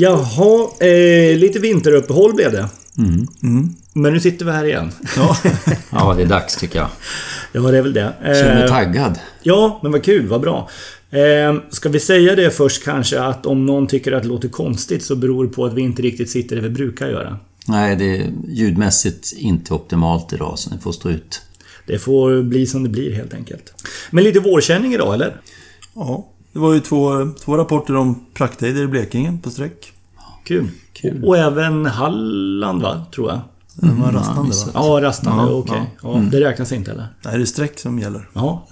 Jaha, eh, lite vinteruppehåll blev det. Mm. Men nu sitter vi här igen. Ja. Ja, det är dags tycker jag. Ja, det är väl det. Känner mig Eh, taggad. Ja, men vad kul, vad bra. Eh, ska vi säga det först kanske att om någon tycker att det låter konstigt så beror det på att vi inte riktigt sitter där vi brukar göra. Nej, det är ljudmässigt inte optimalt idag så ni får stå ut. Det får bli som det blir helt enkelt. Men lite vårkänning idag, eller? ja. Det var ju två, två rapporter om prakthejder i Blekinge på sträck. Kul. Kul. Och även Halland, va? Tror jag. Den var rastande va? Ja, rastande. Ja, Okej. Ja, det räknas inte, eller? Nej, det är sträck som gäller. Ja.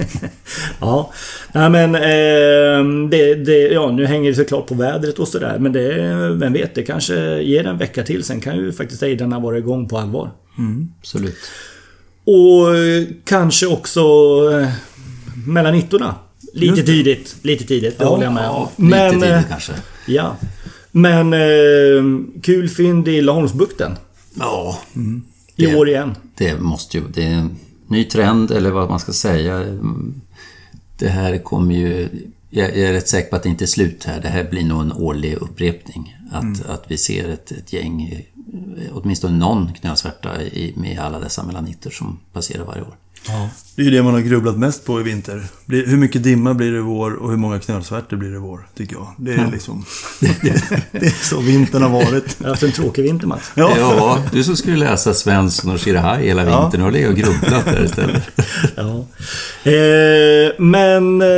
ja. Nej men... Eh, det, det, ja, nu hänger det såklart på vädret och sådär. Men det... Vem vet, det kanske ger en vecka till. Sen kan ju faktiskt ejdarna vara igång på allvar. Absolut. Och eh, kanske också eh, mellan nittorna. Lite tidigt. Lite tidigt, det Ja, håller jag med om. Ja, lite Men, tidigt eh, kanske. ja. Men eh, kul fynd i Laholmsbukten. Ja, I Det- år igen. det måste ju... Det är en ny trend, eller vad man ska säga. Det här kommer ju... Jag jag är rätt säker på att det inte är slut här. Det här blir nog en årlig upprepning. Att, att vi ser ett, ett gäng, eh, åtminstone någon knölsvärta i, med alla dessa melanitter som passerar varje år. Det är ju det man har grubblat mest på i vinter. Hur mycket dimma blir det i vår och hur många knölsvärtor blir det i vår? Tycker jag. Det är liksom... det är så vintern har varit. Jag har haft en tråkig vinter Mats. Ja. Ja, du som skulle läsa Svensson och Shirahai hela Ja. vintern och legat och grubblat där istället. Ja. Eh, men eh,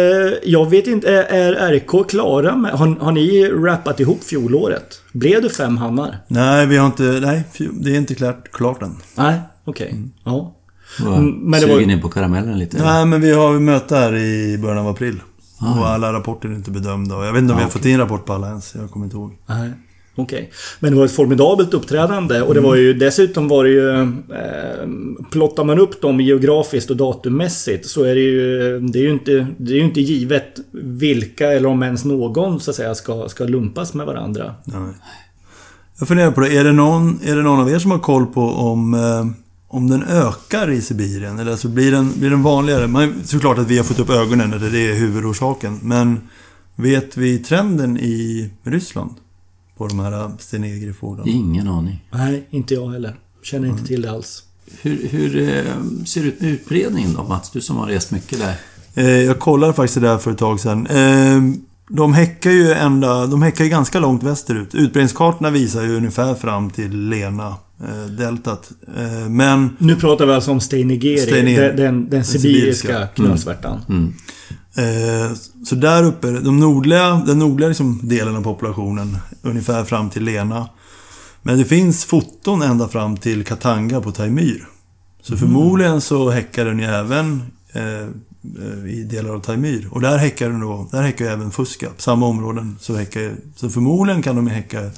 jag vet inte, är, är RK klara med... Har, har ni rappat ihop fjolåret? Blev det fem hannar? Nej, vi har inte... Nej, det är inte klart, klart än. Nej, okej. Ja. Var Mm, men det var- in på karamellen lite? Nej, men vi har möte här i början av april. Och alla rapporter är inte bedömda. Jag vet inte om vi har fått in rapport på alla ens. Jag kommer inte ihåg. Nej. Okej. Men det var ett formidabelt uppträdande och det var ju dessutom var det ju... Eh, plottar man upp dem geografiskt och datummässigt så är det ju... Det är ju inte, det är inte givet vilka eller om ens någon så att säga ska, ska lumpas med varandra. Nej. Jag funderar på det. Är det någon, är det någon av er som har koll på om, eh, om den ökar i Sibirien? Eller alltså blir den, blir den vanligare? Man, såklart att vi har fått upp ögonen, eller det är huvudorsaken. Men vet vi trenden i Ryssland? På de här stenegrifåglarna? Ingen aning. Nej, inte jag heller. Känner inte till det alls. Hur, hur eh, ser det ut med utbredningen då Mats? Du som har rest mycket där. Eh, jag kollade faktiskt det där för ett tag sedan. De häckar ju ända, de häckar ju ganska långt västerut. Utbredningskartorna visar ju ungefär fram till Lena, eh, deltat. Eh, men Nu pratar vi alltså om Steinigeri, Steinigeri. den, den, den sibiriska. sibiriska knölsvärtan. Mm. Eh, så där uppe, de nordliga, den nordliga liksom delen av populationen, ungefär fram till Lena. Men det finns foton ända fram till Katanga på Taimyr. Så förmodligen så häckar den ju även i delar av Taimyr. Och där häckar den då, där häckar även Fuska. På samma områden så häckar Så förmodligen kan de häcka,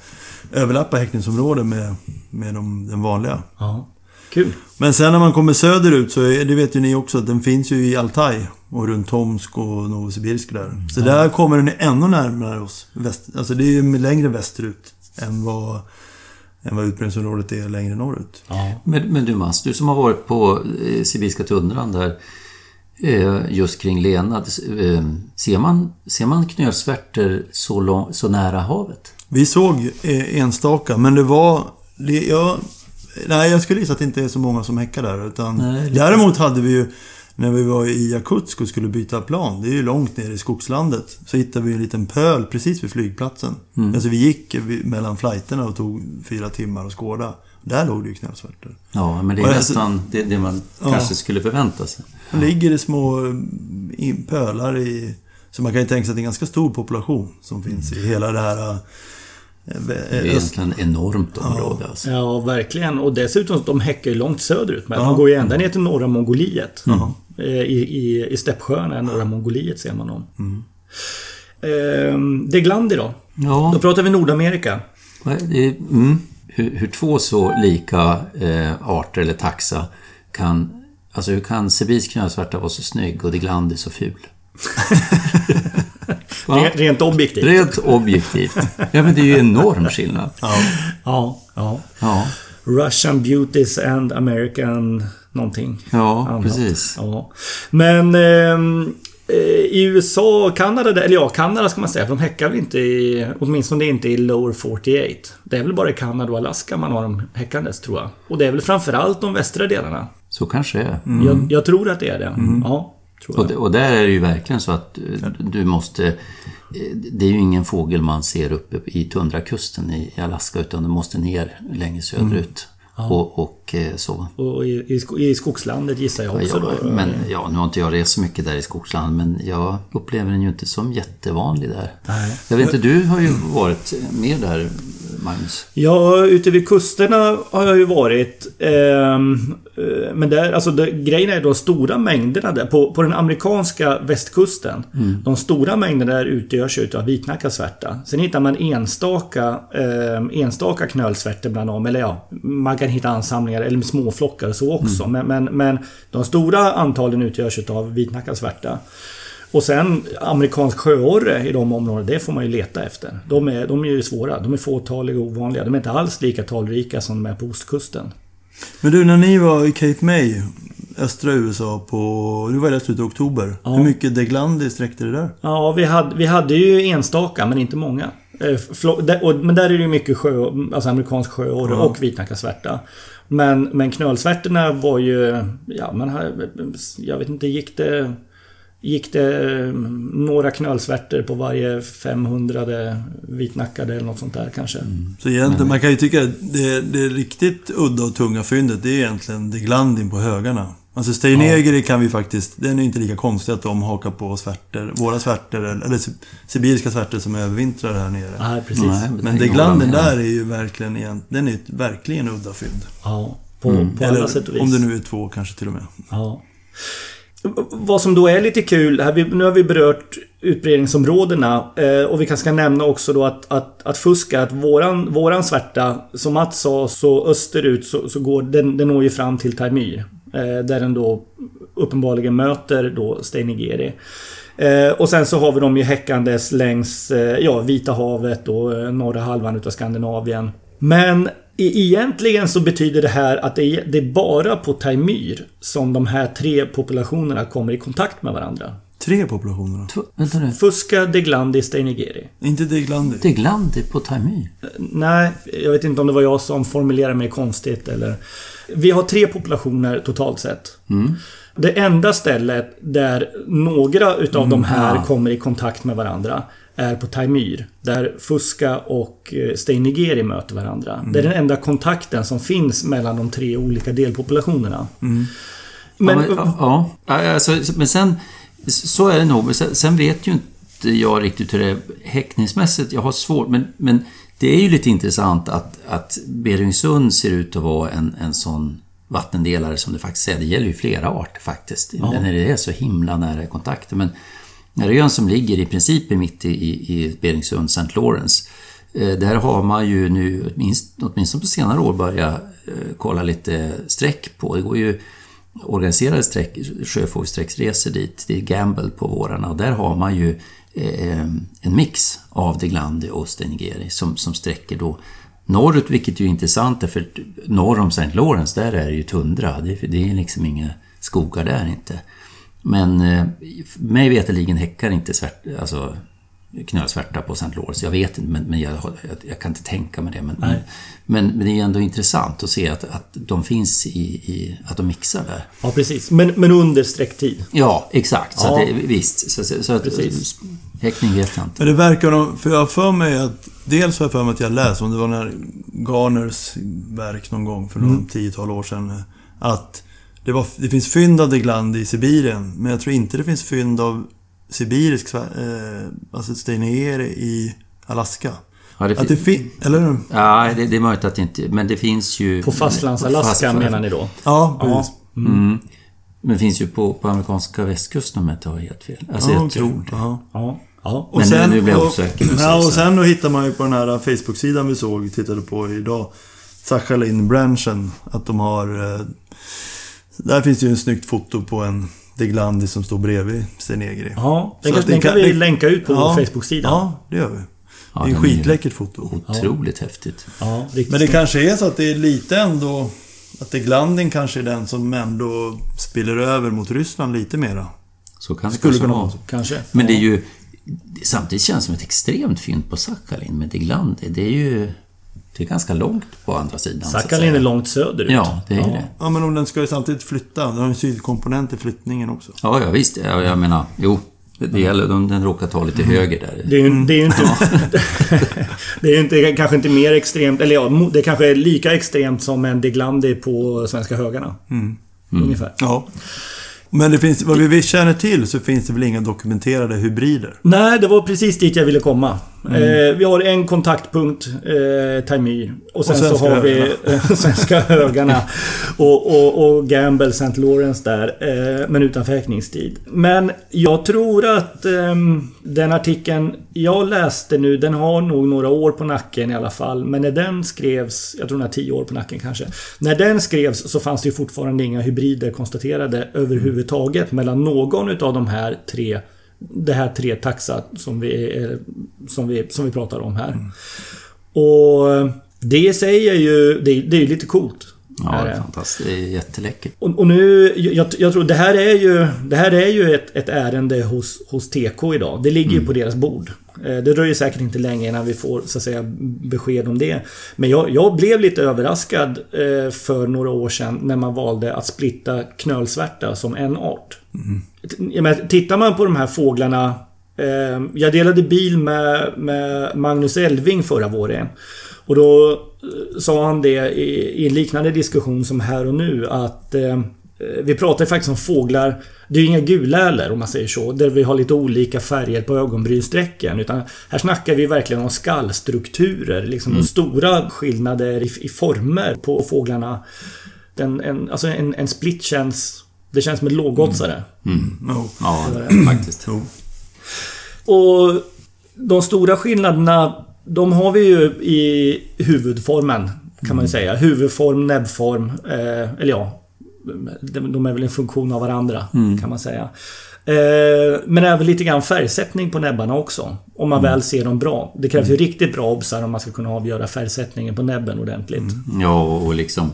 överlappa häckningsområden med, med de, den vanliga. Ja. Kul. Men sen när man kommer söderut så, är, det vet ju ni också, att den finns ju i Altaj och runt Tomsk och Novosibirsk där. Så där kommer den ännu närmare oss. Väst, alltså det är ju längre västerut än vad, än vad utbredningsområdet är längre norrut. Ja. Men, men du Mats, du som har varit på eh, Sibiriska tundran där eh, just kring Lena. Eh, ser, man, ser man knölsvärtor så, lång, så nära havet? Vi såg eh, enstaka, men det var... Det, jag, nej, jag skulle gissa att det inte är så många som häckar där. Utan, Nej, däremot hade vi ju, när vi var i Jakutsk och skulle byta plan, det är ju långt ner i skogslandet, så hittade vi en liten pöl precis vid flygplatsen. Mm. Alltså vi gick mellan flighterna och tog fyra timmar att skåda. Där låg det ju knölsvärtor. Ja, men det är Och alltså- nästan det, det man Ja. kanske skulle förvänta sig. Det ligger i små i, pölar i... Så man kan ju tänka sig att det är en ganska stor population som finns i hela det här... eh, Det är egentligen ett enormt område alltså. Ja, verkligen. Och dessutom, de häckar ju långt söderut. Men Ja. de går ju ända ner till norra Mongoliet. Eh, I, i, i steppsjöarna, norra Mongoliet ser man dem. Mm. Eh, det är Glandi då. Ja, Då pratar vi Nordamerika. mm, hur, hur två så lika eh, arter eller taxa kan... Alltså hur kan sibirisk knölsvärta vara så snygg och Diglandi så ful? Rent, rent objektivt. Rent objektivt. Ja, men det är ju enorm skillnad. Ja. Ja, ja. Ja, Russian beauties and American någonting. ja annat. precis. Ja. Men... ehm, Eh, I USA och Kanada, eller ja, Kanada ska man säga, för de häckar väl inte i... Åtminstone inte i Lower 48. Det är väl bara i Kanada och Alaska man har dem häckandes, tror jag. Och det är väl framförallt de västra delarna. Så kanske det är. Jag, jag tror att det är det. Ja, tror Och, jag. och där är det ju verkligen så att eh, du måste... eh, Det är ju ingen fågel man ser uppe i tundrakusten i i Alaska utan du måste ner längre söderut. Och, och eh, så. Och i, i, sko- i skogslandet gissar jag också Ja, då. men ja, nu har inte jag rest så mycket där i skogsland men jag upplever den ju inte som jättevanlig där. Nej. Jag vet inte, du har ju varit med där Magnus. Ja, ute vid kusterna har jag ju varit. ehm, eh, men där, alltså det, grejen är de stora mängderna där. På, på den amerikanska västkusten. De stora mängderna där utgörs ju av vitnackasvärta. Sen hittar man enstaka, eh, enstaka knölsvärtor bland dem. Eller ja, man kan hitta ansamlingar eller småflockar och så också. Men, men, men de stora antalen utgörs av vitnackasvärta. Och sen amerikansk sjöorre i de områdena, det får man ju leta efter. De är, de är ju svåra. De är fåtaliga och ovanliga. De är inte alls lika talrika som de är på ostkusten. Men du, när ni var i Cape May, östra USA, på... Du var i slutet av oktober. Ja. Hur mycket deglandi sträckte det där? Ja, vi hade, vi hade ju enstaka, men inte många. Eh, Men där är det ju mycket sjö, alltså amerikansk sjöorre Ja. och vitnackasvärta. Men, men knölsvärtorna var ju... Ja, har, Jag vet inte, gick det... Gick det eh, några knölsvärtor på varje 500 vitnackade eller något sånt där kanske? Så egentligen, man kan ju tycka att det, det riktigt udda och tunga fyndet, det är egentligen deglandin på högarna. Alltså Steinegeri kan vi faktiskt, den är inte lika konstig att de hakar på svärtor, våra svärtor, eller, eller si- sibiriska svärtor som övervintrar här nere. Nej, precis. Nej, Men hålla med där är ju verkligen, igen- den är ett verkligen udda fynd. Ja, på, på alla sätt och vis. om det nu är två kanske till och med. Ja. Vad som då är lite kul, här, nu har vi berört utbredningsområdena eh, och vi kanske ska nämna också då att, att, att fuska, att våran, våran svärta, som Mats sa, så österut så, så går den, den når ju fram till Taimyr. Eh, där den då uppenbarligen möter då Steinigeri. Eh, och sen så har vi dem ju häckandes längs eh, ja, Vita havet och eh, norra halvan utav Skandinavien. Men egentligen så betyder det här att det är, bara på Taimyr som de här tre populationerna kommer i kontakt med varandra. Tre populationer då? Tv- Vänta nu. Fuska, Deglandi, Steinigeri. Inte deglandi? Deglandi på Taimyr? Nej, jag vet inte om det var jag som formulerade mig konstigt eller... Vi har tre populationer totalt sett. Det enda stället där några utav de här ja. kommer i kontakt med varandra är på Taimyr. Där Fuska och eh, Steinigeri möter varandra. Det är den enda kontakten som finns mellan de tre olika delpopulationerna. Men, ja, men, ja, ja, alltså, men sen... Så är det nog. Sen, sen vet ju inte jag riktigt hur det är häckningsmässigt. Jag har svårt, men, men det är ju lite intressant att, att Beringsund ser ut att vara en, en sån vattendelare som det faktiskt är. Det gäller ju flera arter faktiskt. När det är så himla nära kontakter. Men när ön som ligger i princip mitt i, i, i Beringsund, St. Lawrence. Eh, där har man ju nu, åtminstone, på senare år, börjat eh, kolla lite streck på. Det går ju organiserade streck, sjöfågelsträcksresor dit. Det är Gamble på vårarna och där har man ju eh, en mix av Deglandi och Stenigeri som, som sträcker då norrut, vilket ju är intressant för norr om St. Lawrence där är det ju tundra. Det, det är liksom inga skogar där inte. Men eh, mig veterligen häckar inte svärt, alltså, knölsvärta på St. Lawrence. Jag vet inte, men, men jag, jag, jag kan inte tänka mig det. Men, men, men, men det är ändå intressant att se att, att de finns i, i... att de mixar där. ja, precis. Men, men under sträcktid. Ja, exakt. Så Ja. att det, visst. Så, så, så att, Precis. Häckning vet jag inte. Men det verkar för jag har för mig att... Dels har jag för mig att jag läste om det var när Garners verk någon gång för någon tiotal år sedan. Att det, var, det finns fynd av Deglandi i Sibirien, men jag tror inte det finns fynd av sibirisk eh, alltså Steinegeri i Alaska. Ja, det Att det fin- Eller? Ja, det, det är möjligt att det inte... Men det finns ju... På fastlands-Alaska Fast- menar ni då? Ja, Ja. precis. Mm. Men det finns ju på, på amerikanska västkusten om jag inte har helt fel. Alltså Ja, jag okej. tror det. Ja. Ja. ja. Och Men nu- nu blir jag och- osäker, Ja, och sen då hittar man ju på den här Facebook-sidan vi såg, tittade på idag, Sachalin-branschen, att de har... Eh, där finns ju en snyggt foto på en Deglandi som står bredvid Stenegri. Ja, den, kan, den kan vi det- länka ut på Ja, vår Facebook-sida. Ja, det gör vi. Ja, det är ett skitläckert foto. Otroligt häftigt. Ja, riktigt Men det kanske är så att det är lite ändå... Att Deglandin kanske är den som ändå spiller över mot Ryssland lite mera. Så kan det Skulle kanske kunna vara. Kanske. Men det är ju... Samtidigt känns det som ett extremt fynd på Sakhalin med Diglandi. Det är ju... Det är ganska långt på andra sidan. Sakhalin är långt söderut. Ja, det är det. Ja, men om den ska ju samtidigt flytta. Den har en sydkomponent i flyttningen också. Ja, ja visst. Jag, jag menar, jo. Det, det gäller, den, den råkar ta lite höger där. Det är ju, det är ju inte... det är ju inte, kanske inte mer extremt, eller ja, det kanske är lika extremt som en Diglandi på svenska högarna. Ungefär. Ja. Men det finns, vad vi känner till så finns det väl inga dokumenterade hybrider? Nej, det var precis dit jag ville komma. Eh, vi har en kontaktpunkt, eh, Taimyr. Och sen Och så har vi eh, Svenska högarna. Och, och, och Gamble St. Lawrence där. Eh, men utan häktningstid. Men jag tror att ehm, den artikeln jag läste nu, den har nog några år på nacken i alla fall. Men när den skrevs, jag tror den har tio år på nacken kanske. När den skrevs så fanns det ju fortfarande inga hybrider konstaterade överhuvudtaget mellan någon utav de här tre det här tre taxa som vi, är- som vi, som vi pratar om här. Och det i sig är ju, det, det är lite coolt. Ja, det är fantastiskt. Det är jätteläckert. Och, och nu, jag, jag tror det här är ju, det här är ju ett, ett ärende hos, hos TK idag. Det ligger ju på deras bord. Eh, Det dröjer säkert inte länge innan vi får så att säga besked om det. Men jag, jag blev lite överraskad eh, för några år sedan när man valde att splitta knölsvärta som en art. Jag menar, tittar man på de här fåglarna. Eh, jag delade bil med, med Magnus Elving förra våren. Och då eh, sa han det i, i en liknande diskussion som här och nu att eh, vi pratar faktiskt om fåglar. Det är ju inga guläler om man säger så. Där vi har lite olika färger på ögonbrynsträcken. Utan här snackar vi verkligen om skallstrukturer. Liksom och stora skillnader i, i former på fåglarna. Den, en, alltså en, en split känns... Det känns som en lågoddsare. No. Ja, faktiskt. Och de stora skillnaderna, de har vi ju i huvudformen. Kan man ju säga. Huvudform, näbbform. Eh, eller ja, de är väl en funktion av varandra. Kan man säga. Eh, men även lite grann färgsättning på näbbarna också. Om man väl ser dem bra. Det krävs ju riktigt bra obsar om man ska kunna avgöra färgsättningen på näbben ordentligt. Ja, och och liksom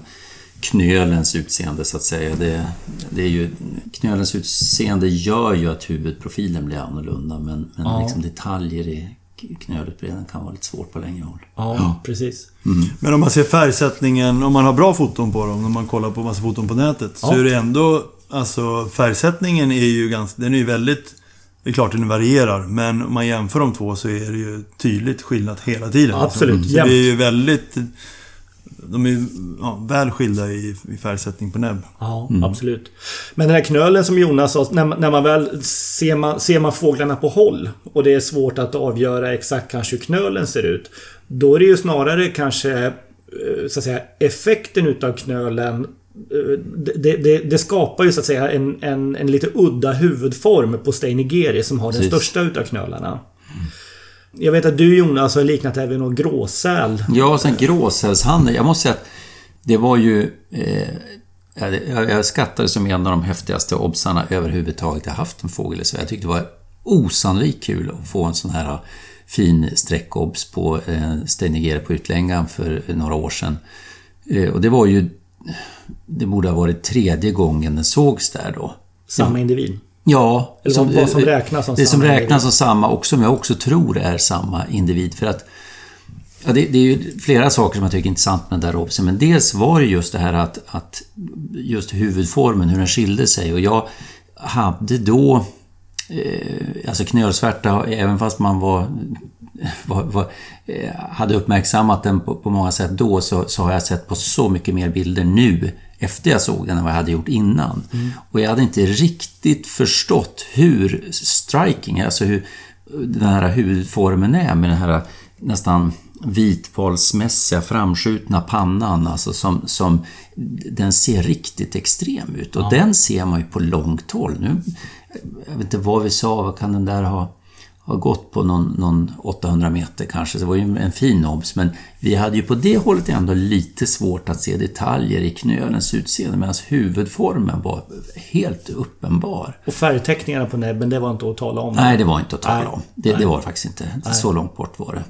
knölens utseende så att säga. Det, det är ju, knölens utseende gör ju att huvudprofilen blir annorlunda men, men Ja. liksom detaljer i knölutbredningen kan vara lite svårt på längre håll. Ja, precis. Men om man ser färgsättningen, om man har bra foton på dem, när man kollar på massa foton på nätet, så Ja. är det ändå... Alltså färgsättningen är ju ganska... Den är ju väldigt... Det är klart den varierar, men om man jämför de två så är det ju tydligt skillnad hela tiden. Absolut. Så jämt. det är ju väldigt... De är ja, väl skilda i, i färgsättning på näbb. Ja, absolut. Men den här knölen som Jonas sa, när, man- när man väl ser man, ser man fåglarna på håll och det är svårt att avgöra exakt kanske hur knölen ser ut. Då är det ju snarare kanske eh, så att säga effekten utav knölen eh, det, det, det skapar ju så att säga en, en, en lite udda huvudform på Steinigeri som har den Precis. största utav knölarna. Jag vet att du Jonas har liknat det här vid någon gråsäl. Ja, sen gråsälshandel. Jag måste säga att det var ju... Eh, jag, jag det som en av de häftigaste obsarna överhuvudtaget jag haft en fågel i Sverige. Jag tyckte det var osannolikt kul att få en sån här fin streckobs på eh, Steinigere på Utlängan för några år sedan. Eh, och det var ju... Det borde ha varit tredje gången den sågs där då. Samma individ. Ja, Eller vad- vad som räknas som Det som samma räknas som samma och som jag också tror är samma individ. För att ja, det, det är ju flera saker som jag tycker är intressant med den där obsen. Men dels var det just det här att, att just huvudformen, hur den skilde sig. Och jag hade då eh, Alltså knölsvärta, även fast man var, var, var eh, hade uppmärksammat den på, på många sätt då så, så har jag sett på så mycket mer bilder nu efter jag såg den än vad jag hade gjort innan. Och jag hade inte riktigt förstått hur striking, alltså hur den här huvudformen är med den här nästan vitpalsmässiga framskjutna pannan alltså som, som den ser riktigt extrem ut och den ser man ju på långt håll. Nu, jag vet inte vad vi sa, vad kan den där ha, ha gått på någon, någon 800 meter kanske. Det var ju en fin obs men vi hade ju på det hållet ändå lite svårt att se detaljer i knölens utseende medan huvudformen var helt uppenbar. Och färgteckningarna på näbben, det var inte att tala om. Nej, det var inte att tala Nej. om. Det, det var faktiskt inte. Så långt bort var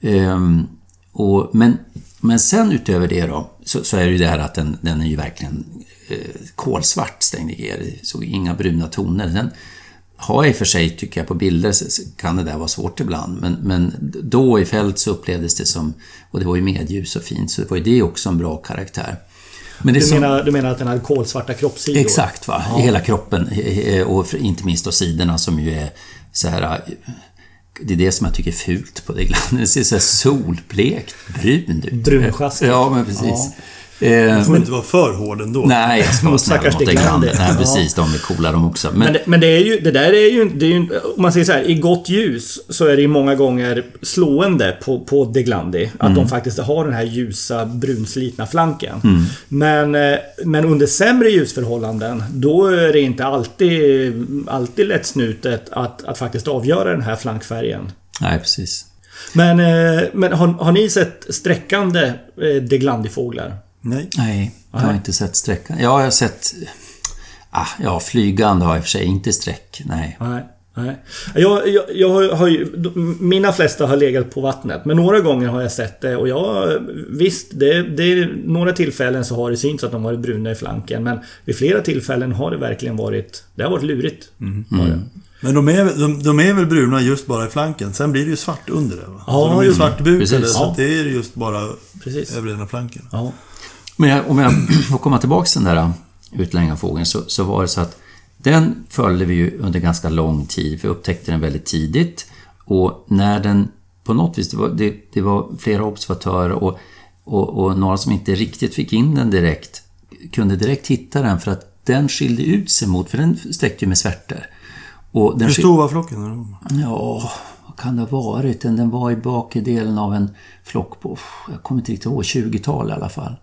det. Ehm, och, men, men sen utöver det då, så, så är det ju det här att den, den är ju verkligen eh, kolsvart Steinigeri. Så inga bruna toner. Den, har i och för sig, tycker jag, på bilder kan det där vara svårt ibland. Men, men då i fält så upplevdes det som, och det var ju medljus och fint, så det var ju det också en bra karaktär. Men du, som, menar, du menar att den hade kolsvarta kroppssidor? Exakt, va? Ja. i hela kroppen. Och inte minst då sidorna som ju är så här... Det är det som jag tycker är fult på det Det ser så här solblekt brunt ut. Brunsjaskigt. Ja, men precis. Ja. Man får inte vara för hård ändå. Nej, jag ska vara snäll mot Deglande. Nej, precis. De är coola de också. Men, men, det, men det, är ju, det där är ju, det är ju... Om man säger så här, i gott ljus så är det ju många gånger slående på, på Deglandi. Att mm. de faktiskt har den här ljusa brunslitna flanken. Mm. Men, eh, men under sämre ljusförhållanden, då är det inte alltid, alltid lättsnutet att, att faktiskt avgöra den här flankfärgen. Nej, precis. Men, eh, men har, har ni sett sträckande eh, Deglandi-fåglar? Nej. Nej, jag har inte sett sträckan. Ja, jag har sett... Ah, ja, flygande har jag i och för sig, inte sträck. Nej. Nej. Nej. Jag, jag, jag har ju, mina flesta har legat på vattnet. Men några gånger har jag sett det och jag... Visst, det, det, några tillfällen så har det synts att de varit bruna i flanken. Men vid flera tillfällen har det verkligen varit... Det har varit lurigt. Mm. Mm. Men de är, de, de, är väl bruna just bara i flanken? Sen blir det ju svart under det va? Ja, så de är ju svartbukade, så ja. det är just bara Precis. över ena flanken. Ja. Men jag, om jag får komma tillbaka till den där utlängarfågeln så, så var det så att den följde vi ju under ganska lång tid. Vi upptäckte den väldigt tidigt. Och när den på något vis, det var, det, det var flera observatörer och, och, och, några som inte riktigt fick in den direkt kunde direkt hitta den för att den skilde ut sig mot, för den sträckte ju med svärtor. Och den Hur stor var flocken? Ja, vad kan det ha varit? Den var i bakre delen av en flock på, jag kommer inte riktigt ihåg, 20-tal i alla fall.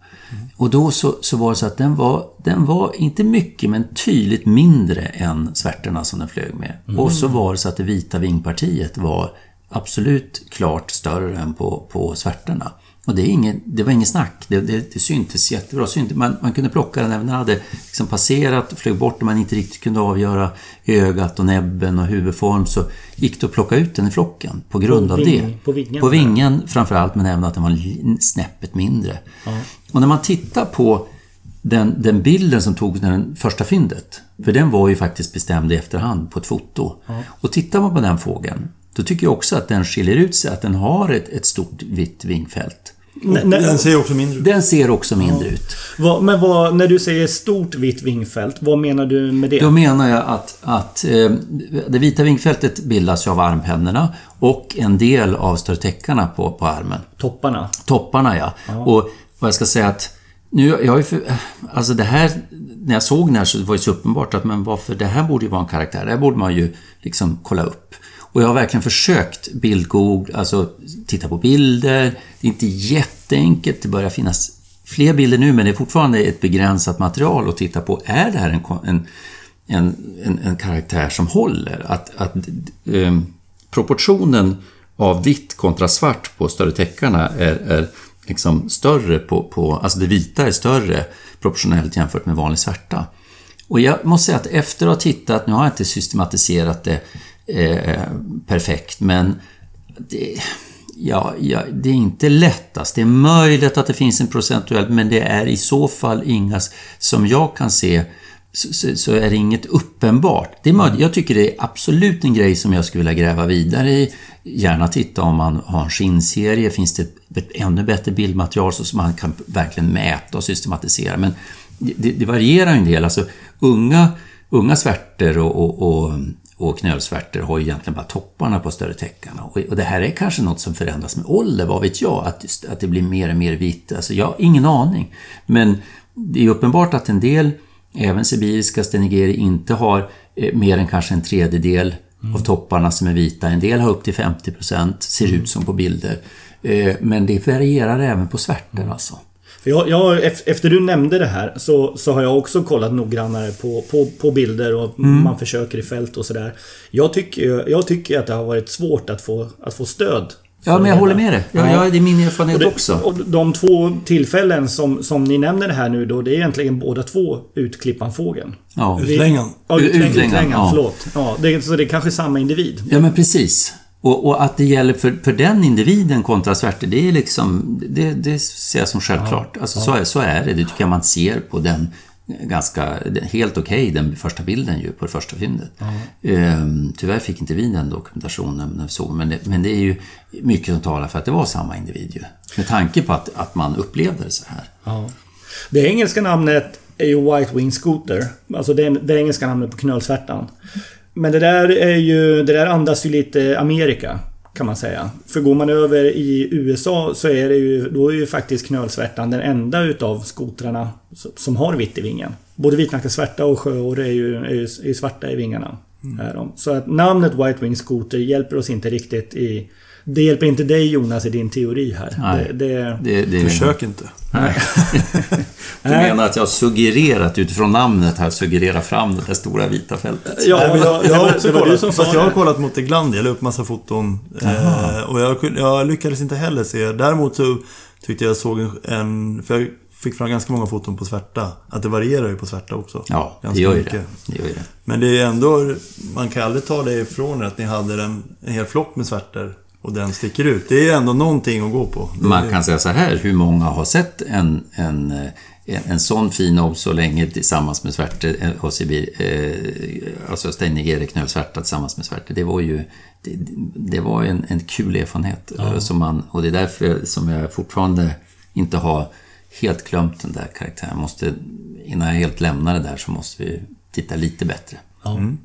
Och då så, så var det så att den var, den var inte mycket men tydligt mindre än svärtorna som den flög med. Mm. Och så var det så att det vita vingpartiet var absolut klart större än på, på svärtorna. Och det, är inget, det var inget snack. Det, det, det syntes jättebra. Syntes, man, man kunde plocka den även när den hade liksom passerat, flög bort och man inte riktigt kunde avgöra ögat och näbben och huvudform. Så gick det att plocka ut den i flocken på grund på av ving, det. På vingen? På vingen framförallt, men även att den var snäppet mindre. Ja. Och när man tittar på den, den bilden som togs när den första fyndet, för den var ju faktiskt bestämd i efterhand på ett foto. Ja. Och tittar man på den fågeln då tycker jag också att den skiljer ut sig, att den har ett, ett stort vitt vingfält. den ser också mindre ut. Den ser också mindre ja. ut. Vad, men vad, när du säger stort vitt vingfält, vad menar du med det? Då menar jag att, att eh, det vita vingfältet bildas av armpennorna och en del av störtäckarna på, på armen. Topparna? Topparna, ja. ja. Och vad jag ska säga att nu, jag har för, alltså det här, när jag såg den här så var det så uppenbart att men varför, det här borde ju vara en karaktär. Det här borde man ju liksom kolla upp. Och jag har verkligen försökt bildgoogla, alltså titta på bilder. Det är inte jätteenkelt, det börjar finnas fler bilder nu men det är fortfarande ett begränsat material att titta på. Är det här en, en, en, en karaktär som håller? Att, att eh, proportionen av vitt kontra svart på större täckarna är, är liksom större på, på, alltså det vita är större proportionellt jämfört med vanlig svärta. Och jag måste säga att efter att ha tittat, nu har jag inte systematiserat det eh, perfekt men det, ja, ja, det är inte lättast. Det är möjligt att det finns en procentuell men det är i så fall inga som jag kan se så, så, är det inget uppenbart. Det är möjligt. Jag tycker det är absolut en grej som jag skulle vilja gräva vidare i. Gärna titta om man har en skinnserie. Finns det ett ännu bättre bildmaterial så som man kan verkligen mäta och systematisera. Men det, det varierar en del. Alltså unga, unga svärtor och, och, och och knölsvärtor har ju egentligen bara topparna på större täckarna. Och det här är kanske något som förändras med ålder, vad vet jag? Att, att det blir mer och mer vitt. Alltså jag har ingen aning. Men det är uppenbart att en del, även sibiriska stenigeri, inte har eh, mer än kanske en tredjedel mm. av topparna som är vita. En del har upp till 50% ser mm. ut som på bilder. Eh, men det varierar även på svärtor alltså. Jag, jag, efter du nämnde det här så, så har jag också kollat noggrannare på, på, på bilder och mm. man försöker i fält och sådär. Jag tycker, jag tycker att det har varit svårt att få, att få stöd. Ja, men jag håller med dig. Ja, ja. det är min erfarenhet och det, också. Och de två tillfällen som, som ni nämner det här nu då, det är egentligen båda två utklippanfågeln. Ja. Utlängan. Ja, utlängan, utlängan ja. förlåt. Ja, det, så det är kanske samma individ. Ja, men precis. Och, och, att det gäller för, för den individen kontra svärte, det är liksom... Det, det ser jag som självklart. Alltså, så, är, så är det. Det tycker jag man ser på den ganska, helt okej okay, den första bilden ju på det första fyndet. Mm. Tyvärr fick inte vi den dokumentationen när vi såg, men det, men det är ju mycket som talar för att det var samma individ ju. Med tanke på att, att man upplevde det så här. Ja. Det engelska namnet är ju White Wing Scooter. Alltså det, det engelska namnet på knölsvärtan. Men det där är ju... Det där andas ju lite Amerika. Kan man säga. För går man över i USA så är det ju... Då är ju faktiskt knölsvärtan den enda utav skotrarna som har vitt i vingen. Både vitnackad svärta och sjöor är ju, är ju, är svarta i vingarna. Mm. Så att namnet White Wing Scooter hjälper oss inte riktigt i det hjälper inte dig Jonas i din teori här. Nej, det, det, det, det Försök inte. Nej. du menar att jag suggererat utifrån namnet här, suggererat fram det här stora vita fältet? Ja, Nej, jag, jag, har också kollat, som fast jag har kollat mot Eglandi, jag la upp massa foton. Eh, och jag, jag, lyckades inte heller se. Däremot så tyckte jag såg en... För jag fick fram ganska många foton på svärta. Att det varierar ju på svärta också. Ja, det gör, ju det. det gör ju det. Men det är ändå... Man kan aldrig ta det ifrån er att ni hade en, en hel flock med svärtor och den sticker ut. Det är ändå någonting att gå på. Man kan säga så här, hur många har sett en, en, en, en sån fin ob så länge tillsammans med Svärte och Sibir, eh, alltså Steinigere knölsvärta tillsammans med Svärte. Det var ju det, det var en, en kul erfarenhet. Ja. Som man, och det är därför som jag fortfarande inte har helt glömt den där karaktären. Måste, innan jag helt lämnar det där så måste vi titta lite bättre. Mm.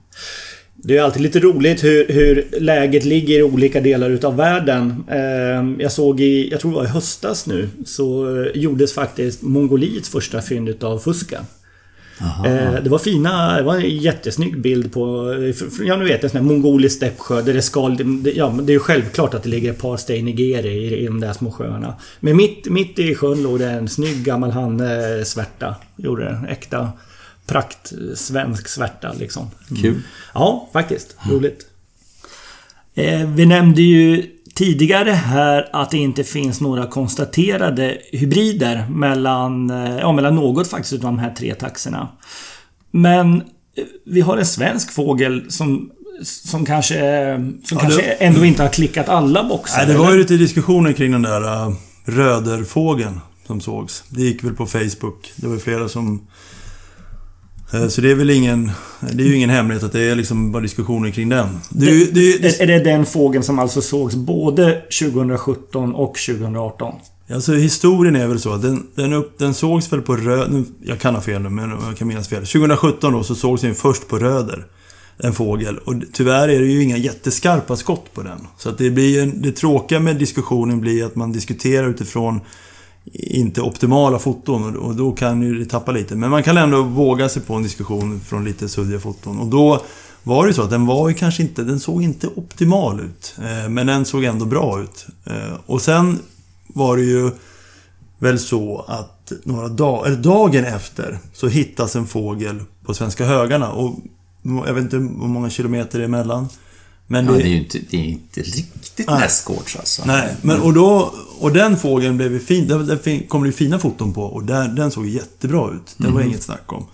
Det är alltid lite roligt hur, hur läget ligger i olika delar utav världen. Eh, jag såg i, jag tror det var i höstas nu, så gjordes faktiskt Mongoliets första fynd utav Fuska. Eh, det var fina, det var en jättesnygg bild på, ja nu vet en sån här mongolisk steppsjö där det skal, ja det är självklart att det ligger ett par steinigere i, i de där små sjöarna. Men mitt, mitt i sjön låg det en snygg gammal hanne svärta. Gjorde det, äkta prakt svensk svärta liksom. Mm. Kul. Ja, faktiskt. Roligt. Eh, vi nämnde ju tidigare här att det inte finns några konstaterade hybrider mellan, eh, ja, mellan något faktiskt av de här tre taxerna. Men eh, vi har en svensk fågel som som kanske, som ja, kanske det... ändå inte har klickat alla boxar. Nej, det var ju lite diskussioner kring den där uh, röderfågeln som sågs. Det gick väl på Facebook. Det var flera som så det är väl ingen... Det är ju ingen hemlighet att det är liksom bara diskussioner kring den. Det, det, det, är det den fågeln som alltså sågs både 2017 och 2018? Alltså historien är väl så att den, den, upp, den sågs väl på röd... Jag kan ha fel nu, men jag kan minnas fel. 2017 då så sågs den först på röder. En fågel. Och tyvärr är det ju inga jätteskarpa skott på den. Så att det blir Det tråkiga med diskussionen blir att man diskuterar utifrån inte optimala foton och då kan ju det tappa lite. Men man kan ändå våga sig på en diskussion från lite suddiga foton. Och då var det ju så att den var ju kanske inte, den såg inte optimal ut. Eh, men den såg ändå bra ut. Eh, och sen var det ju väl så att några dagar, eller dagen efter så hittas en fågel på Svenska högarna. Och jag vet inte hur många kilometer det är emellan. Men det, ja, det är ju inte, det är inte riktigt nästgårds alltså. Nej, men och då... Och den fågeln blev ju fin. Den kom det ju fina foton på och där, den såg jättebra ut. Det var mm. inget snack om.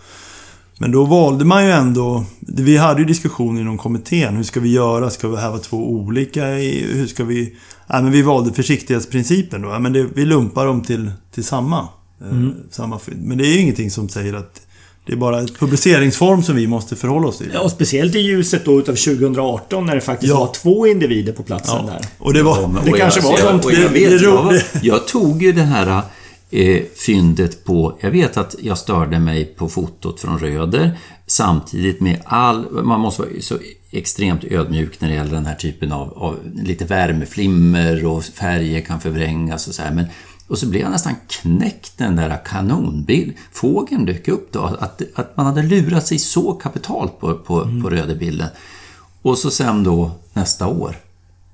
Men då valde man ju ändå... Vi hade ju diskussioner inom kommittén. Hur ska vi göra? Ska vi ha två olika? Hur ska vi... Nej, men vi valde försiktighetsprincipen då. Men det, vi lumpar dem till, till samma. Eh, mm. samma men det är ju ingenting som säger att det är bara en publiceringsform som vi måste förhålla oss till. Ja, och speciellt i ljuset då utav 2018 när det faktiskt ja. var två individer på platsen ja. där. Och det var... Ja, det kanske jag, var jag, de jag, vet, jag, jag tog ju det här eh, fyndet på... Jag vet att jag störde mig på fotot från Röder samtidigt med all... Man måste vara så extremt ödmjuk när det gäller den här typen av, av lite värmeflimmer och färger kan förvrängas och så här. Men och så blev jag nästan knäckt den där kanonbild. Fågeln dök upp då. Att, att man hade lurat sig så kapitalt på, på, mm. på Rödebilden. Och så sen då nästa år.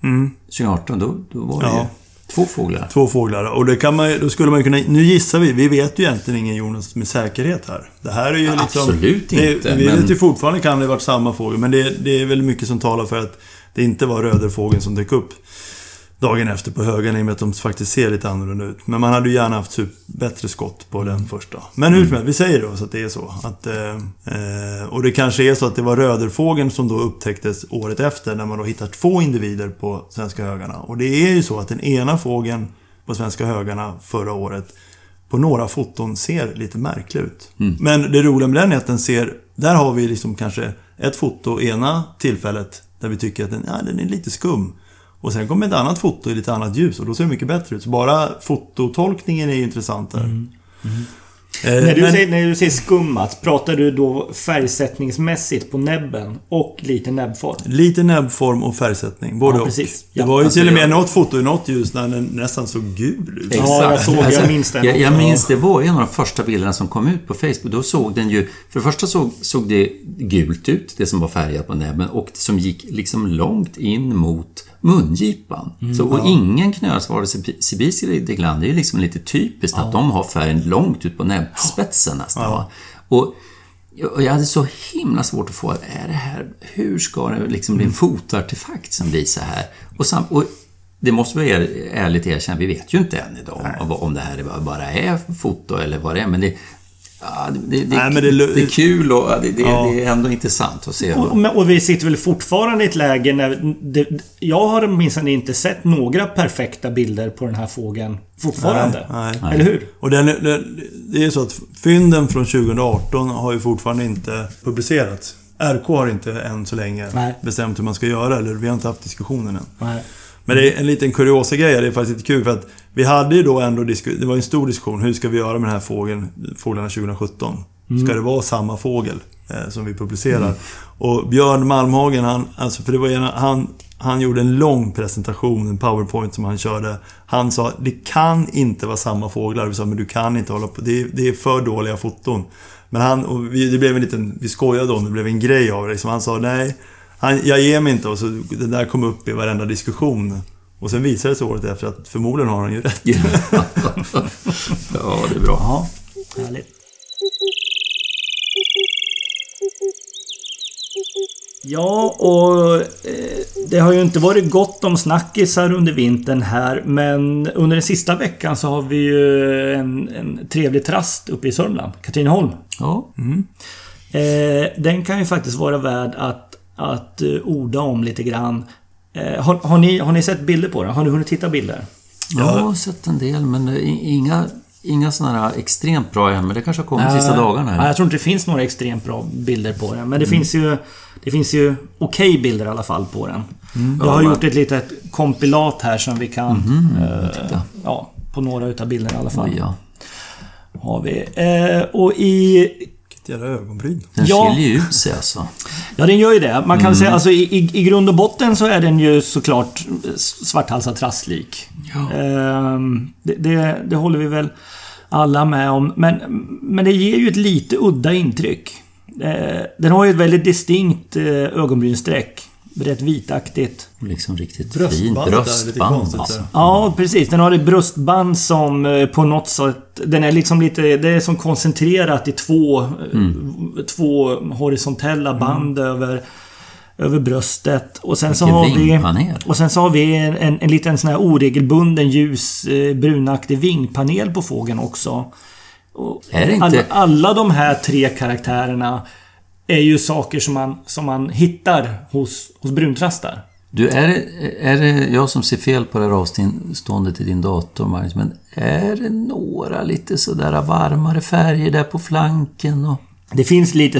Mm. 2018, då, då var det ja. ju två fåglar. Två fåglar. Och det kan man, då skulle man kunna... Nu gissar vi. Vi vet ju egentligen ingen Jonas med säkerhet här. Det här är ju liksom... Absolut inte. Det, vi men... vet ju fortfarande kan det varit samma fågel. Men det, det är väl mycket som talar för att det inte var röderfågeln som dök upp dagen efter på högen i och med att de faktiskt ser lite annorlunda ut. Men man hade ju gärna haft bättre skott på den första. Men hur som helst, vi säger då så att det är så. Att, eh, och det kanske är så att det var röderfågeln som då upptäcktes året efter när man då hittar två individer på svenska högarna. Och det är ju så att den ena fågeln på svenska högarna förra året på några foton ser lite märklig ut. Men det roliga med den är att den ser... Där har vi liksom kanske ett foto ena tillfället där vi tycker att den, ja, den är lite skum. Och sen kommer ett annat foto i lite annat ljus och då ser det mycket bättre ut. Så bara fototolkningen är ju intressant där. Eh, När du, men- säger, när du säger skummat, pratar du då färgsättningsmässigt på näbben och lite näbbform? Lite näbbform och färgsättning, både Ja, och. precis. Det Ja, var ju alltså till och med jag- något foto i något ljus när den nästan såg gul ut. Ja, jag såg, jag minns den. Jag, jag minns det var en av de första bilderna som kom ut på Facebook. Då såg den ju... För det första såg, såg det gult ut, det som var färgat på näbben. Och det som gick liksom långt in mot mungipan. Mm, så, och ingen knöls, vare sig eller deglan. Det är ju liksom lite typiskt att de har färgen långt ut på näbbspetsen nästan. va? Och, och jag hade så himla svårt att få, är det här, hur ska det liksom bli en fotartefakt som blir så här? Och, sam, och det måste vi är- ärligt erkänna, vi vet ju inte än idag om, om det här bara är foto eller vad det är. Men det, ja, det, det, Nej, men det, det är kul och det, det, Ja. det är ändå intressant att se. Och, och vi sitter väl fortfarande i ett läge när... Det, jag har minsann inte sett några perfekta bilder på den här fågeln fortfarande. Nej, nej. Eller hur? Och den, den, det är så att fynden från 2018 har ju fortfarande inte publicerats. RK har inte än så länge Nej. bestämt hur man ska göra, eller vi har inte haft diskussionen än. Men det är en liten kuriosa grej, det är faktiskt lite kul för att vi hade ju då ändå det var en stor diskussion, hur ska vi göra med den här fågeln, fåglarna 2017? Ska det vara samma fågel eh, som vi publicerar? Och Björn Malmhagen, han, alltså för det var en, han, han gjorde en lång presentation, en powerpoint som han körde. Han sa, det kan inte vara samma fåglar. Vi sa, men du kan inte hålla på, det är, det är för dåliga foton. Men han, och vi, det blev en liten, vi skojade om det, det blev en grej av det. Liksom. Han sa, nej, han, jag ger mig inte. Och så det där kom upp i varenda diskussion. Och sen visade det sig året efter att förmodligen har han ju rätt. ja, det är bra. Ja, härligt. Ja, och eh, det har ju inte varit gott om snackisar under vintern här, men under den sista veckan så har vi ju en, en trevlig trast uppe i Sörmland, Katrineholm. Ja, Eh, den kan ju faktiskt vara värd att, att eh, orda om lite grann. Eh, har, har, ni, har ni sett bilder på den? Har ni hunnit titta bilder? jag har sett en del men i- inga, inga sådana här extremt bra än. Men det kanske har kommit de sista dagarna. Ja, Här. jag tror inte det finns några extremt bra bilder på den. Men det finns ju... Det finns ju okej bilder i alla fall på den. Jag har Ja, gjort ett litet kompilat här som vi kan... eh, titta. ja, på några utav bilderna i alla fall. Oj, ja. Har vi. Eh, och i... Jävla ögonbryn. Den Ja. skiljer ju ut sig alltså. Ja, den gör ju det. Man kan säga alltså i, i, grund och botten så är den ju såklart svarthalsad trasslik. Ja. Ehm, det, det, det håller vi väl alla med om. Men, men det ger ju ett lite udda intryck. Eh, den har ju ett väldigt distinkt eh, ögonbrynsstreck. Rätt vitaktigt. Och liksom riktigt Bröstbandet fint är lite bröstband. konstigt Alltså. Ja, precis. Den har ett bröstband som eh, på något sätt... Den är liksom lite... Det är som koncentrerat i två... eh, Två horisontella band över... Över bröstet. Och sen så har vi... Och sen så har vi en, en, en liten sån här oregelbunden ljus eh, brunaktig vingpanel på fågeln också. Är det inte- alla, alla de här tre karaktärerna är ju saker som man, som man hittar hos, hos bruntrastar. Du, är det, är det jag som ser fel på det här avståndet i din dator, Magnus, men är det några lite sådär varmare färger där på flanken och Det finns lite.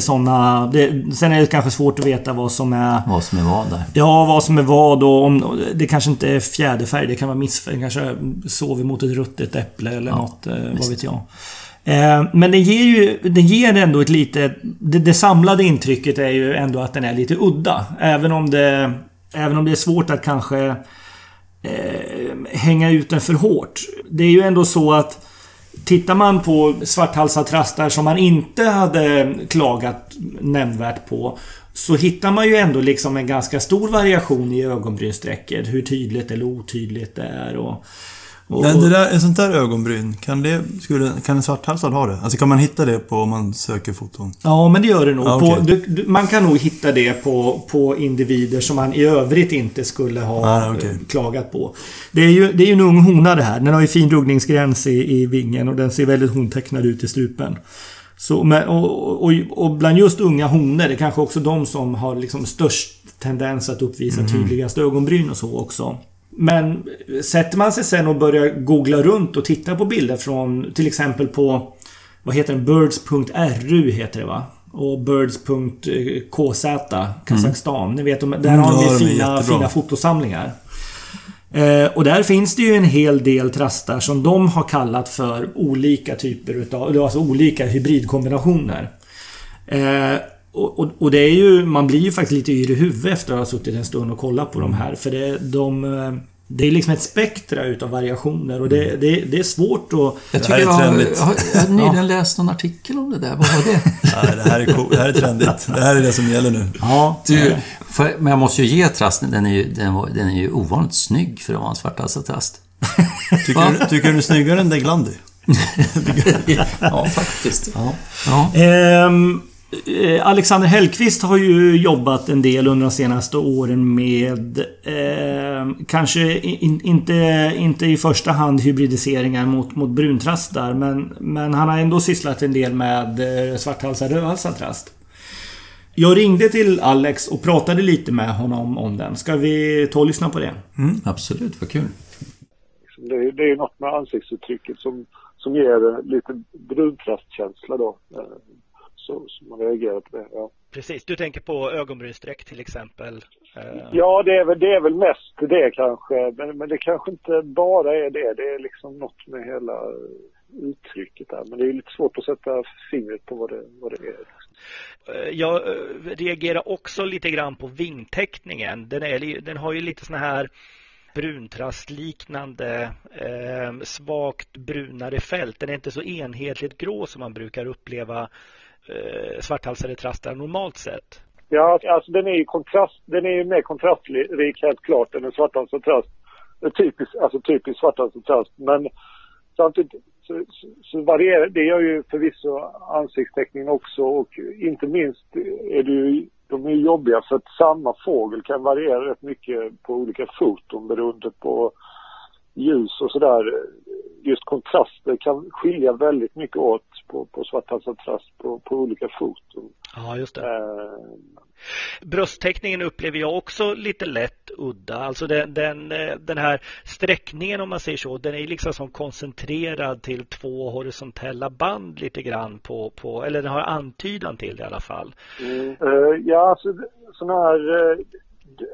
Det, sen är det kanske svårt att veta vad som är... vad som är vad där? Ja, vad som är vad och om... Det kanske inte är fjäderfärg. Det kan vara missfärg. Kanske sover mot ett ruttet äpple eller något. Eh, vad vet jag. Eh, men det ger ju... den ger ändå ett lite... Det, det samlade intrycket är ju ändå att den är lite udda. Även om det... Även om det är svårt att kanske... Eh, hänga ut den för hårt. Det är ju ändå så att... Tittar man på svarthalsad som man inte hade klagat nämnvärt på så hittar man ju ändå liksom en ganska stor variation i ögonbrynssträcket. Hur tydligt eller otydligt det är och och Men det där, en sånt där ögonbryn, kan, det, skulle, kan en svarthalsad ha det? Alltså kan man hitta det på om man söker foton? Ja, men det gör det nog. Ja, på, okej. du, du, man kan nog hitta det på, på individer som man i övrigt inte skulle ha Ah, okej. eh, klagat på. Det är, ju, det är ju en ung hona det här. Den har ju fin ruggningsgräns i, i vingen och den ser väldigt hontecknad ut i strupen. Så, men, och, och, och bland just unga honor, det kanske också de som har liksom störst tendens att uppvisa Mhm. tydligast ögonbryn och så också. Men sätter man sig sen och börjar googla runt och titta på bilder från till exempel på vad heter den? Birds.ru heter det va? Och Birds.kz Kazakstan. Mm. Ni vet, där mm, har de fina, fina fotosamlingar. Eh, och där finns det ju en hel del trastar som de har kallat för olika typer utav, alltså olika hybridkombinationer. Eh, och, och, och, det är ju, man blir ju faktiskt lite yr i huvudet efter att ha suttit en stund och kollat på de här. För det, de, eh, det är liksom ett spektra utav variationer och det, det, det är svårt att... Jag tycker jag har, jag har nyligen ja. läst någon artikel om det där. Vad var det? Nej, det, här är cool. det här är trendigt. Det här är det som gäller nu. Ja. Du, för, men jag måste ju ge trasten, den är ju, den, den är ju ovanligt snygg för att vara en svarthalsad-trast. tycker, du, tycker du är snyggare än Deglandi? ja, faktiskt. Ja. Ja. Ehm, Eh, Alexander Hellqvist har ju jobbat en del under de senaste åren med eh, kanske in, inte, inte i första hand hybridiseringar mot, mot bruntrastar men, men han har ändå sysslat en del med eh, svarthalsad rödhalsad trast. Jag ringde till Alex och pratade lite med honom om den. Ska vi ta och lyssna på det? Mm, absolut, vad kul. Det är, det är något med ansiktsuttrycket som, som ger lite bruntrastkänsla då. Så, så man reagerar på det. Ja. Precis, du tänker på ögonbrynsstreck till exempel? Eh... Ja, det är, väl, det är väl mest det kanske. Men, men det kanske inte bara är det. Det är liksom något med hela uttrycket där. Men det är lite svårt att sätta fingret på vad det, vad det är. Eh, jag eh, reagerar också lite grann på vingteckningen. Den, är, den har ju lite såna här bruntrastliknande eh, svagt brunare fält. Den är inte så enhetligt grå som man brukar uppleva eh, svarthalsade trastar normalt sett? Ja, alltså den är ju kontrast, den är ju mer kontrastrik helt klart än en svarthalsad trast. Typisk, alltså typiskt svarthalsad trast. Men samtidigt så, så, så, varierar, det gör ju förvisso ansiktsteckningen också och inte minst är det ju, de är jobbiga för att samma fågel kan variera rätt mycket på olika foton beroende på ljus och sådär just kontraster kan skilja väldigt mycket åt på, på svarthalsad trast på, på olika foton. Ja, just det. Eh. Bröstteckningen upplever jag också lite lätt udda. Alltså den, den, den här sträckningen om man säger så, den är liksom som koncentrerad till två horisontella band lite grann på, på eller den har antydan till det i alla fall. Mm. Uh, ja, alltså sådana här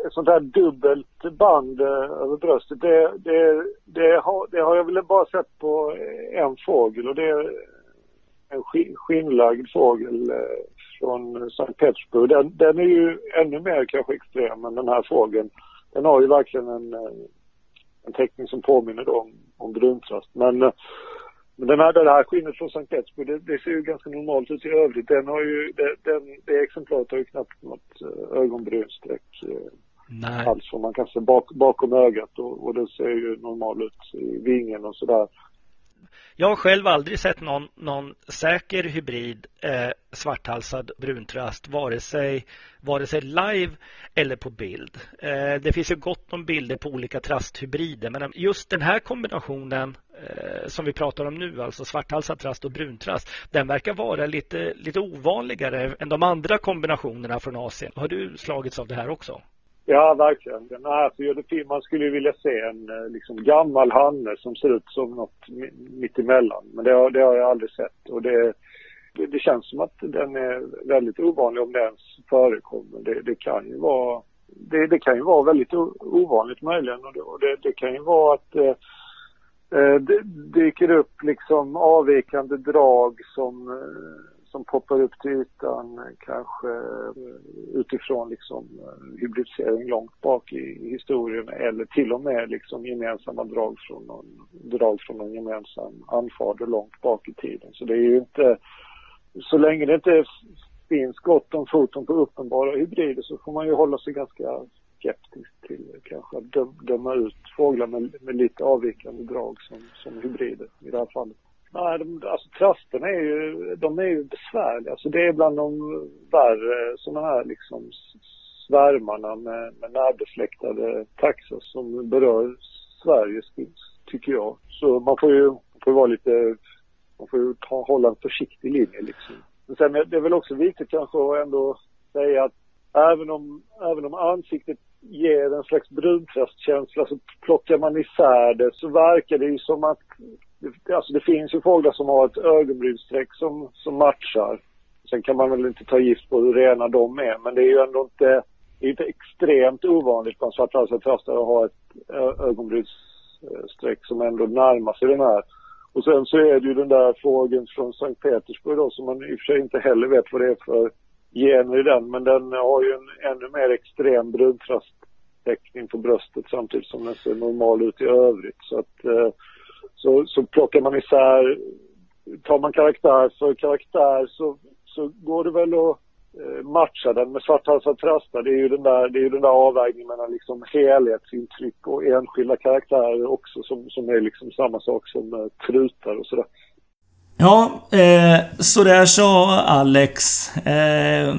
ett sånt här dubbelt band eh, över bröstet, det, det, det, har, det har jag väl bara sett på en fågel och det är en skinnlagd fågel eh, från Sankt Petersburg. Den, den är ju ännu mer kanske extrem än den här fågeln. Den har ju verkligen en, eh, en teckning som påminner om, om bruntrast. Men, men den här, det här skinnet från Sankt Petersburg, det, det, ser ju ganska normalt ut i övrigt. Den har ju, det, den, det exemplaret har ju knappt något ögonbrynstreck Nej. alls som man kan se bak, bakom ögat och, och det ser ju normalt ut i vingen och sådär. Jag har själv aldrig sett någon, någon säker hybrid eh, svarthalsad bruntrast vare sig, vare sig live eller på bild. Eh, det finns ju gott om bilder på olika trasthybrider men just den här kombinationen eh, som vi pratar om nu, alltså svarthalsad trast och bruntrast, den verkar vara lite, lite ovanligare än de andra kombinationerna från Asien. Har du slagits av det här också? Ja, verkligen. Nej, alltså, man skulle ju vilja se en eh, liksom, gammal hanne som ser ut som något mittemellan. Men det har, det har jag aldrig sett. Och det, det, det, känns som att den är väldigt ovanlig om det ens förekommer. Det, det kan ju vara det, det, kan ju vara väldigt ovanligt möjligen och det, det kan ju vara att eh, eh, det dyker upp liksom avvikande drag som eh, som poppar upp till ytan eh, kanske eh, utifrån liksom eh, hybridisering långt bak i historien eller till och med liksom gemensamma drag från någon, drag från någon gemensam anfader långt bak i tiden. Så det är ju inte, så länge det inte finns gott om foton på uppenbara hybrider så får man ju hålla sig ganska skeptisk till kanske att döma ut fåglar med, med lite avvikande drag som, som hybrider i det här fallet. Nej, de, alltså trasterna är ju, de är ju besvärliga. Alltså det är bland de värre sådana här liksom svärmarna med, med närbesläktade taxar som berör Sverige, tycker jag. Så man får ju, man får vara lite, man får ju ta, hålla en försiktig linje liksom. Men sen det är väl också viktigt kanske att ändå säga att även om, även om ansiktet ger en slags bruntrastkänsla så plockar man isär det så verkar det ju som att Alltså det finns ju fåglar som har ett ögonbrynsstreck som, som matchar. Sen kan man väl inte ta gift på hur rena de är men det är ju ändå inte, det är inte extremt ovanligt bland svarthalsiga trastare att ha ett ögonbrynsstreck som ändå närmar sig den här. Och sen så är det ju den där fågeln från Sankt Petersburg då som man i och för sig inte heller vet vad det är för gener i den men den har ju en ännu mer extrem bruntrasttäckning på bröstet samtidigt som den ser normal ut i övrigt. Så att eh, så, så plockar man isär, tar man karaktär för karaktär så, så går det väl att eh, matcha den med svarthalsad trasta. Det är ju den där, det är ju den där avvägningen mellan liksom helhetsintryck och enskilda karaktärer också som, som är liksom samma sak som eh, trutar och sådär. Ja, eh, så där sa Alex. Eh,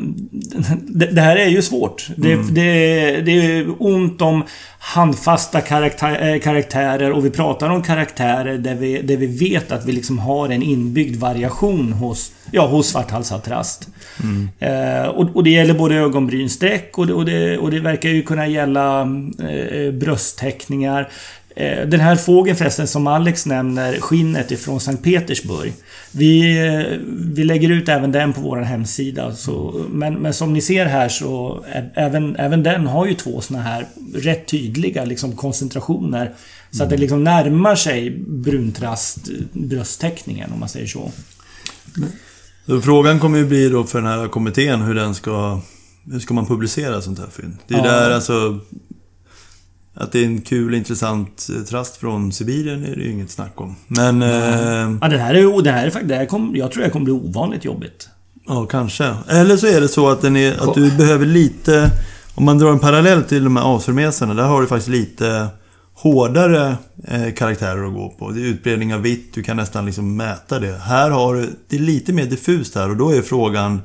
det, det, här är ju svårt. Det, mm. det, det är ont om handfasta karaktär, eh, karaktärer och vi pratar om karaktärer där vi, där vi vet att vi liksom har en inbyggd variation hos, ja, hos svarthalsad trast. Mm. Eh, och, och, det gäller både ögonbrynsträck och det, och det, och det verkar ju kunna gälla eh, bröstteckningar. Eh, den här fågeln förresten som Alex nämner, skinnet ifrån Sankt Petersburg. Vi, eh, vi lägger ut även den på vår hemsida. Så, men, men som ni ser här så även, även den har ju två såna här rätt tydliga liksom, koncentrationer. Så att det liksom närmar sig bruntrast brösttäckningen om man säger så. så. Frågan kommer ju bli då för den här kommittén hur den ska... Hur ska man publicera sånt här fynd? Det är ja. där alltså att det är en kul intressant eh, trast från Sibirien är det ju inget snack om. Men... Eh, ja, det här är, det här är det här kom, Jag tror det kommer bli ovanligt jobbigt. Ja, kanske. Eller så är det så att, den är, att du behöver lite... Om man drar en parallell till de här asförmeserna, där har du faktiskt lite hårdare eh, karaktärer att gå på. Det är utbredning av vitt, du kan nästan liksom mäta det. Här har du... Det är lite mer diffust här och då är frågan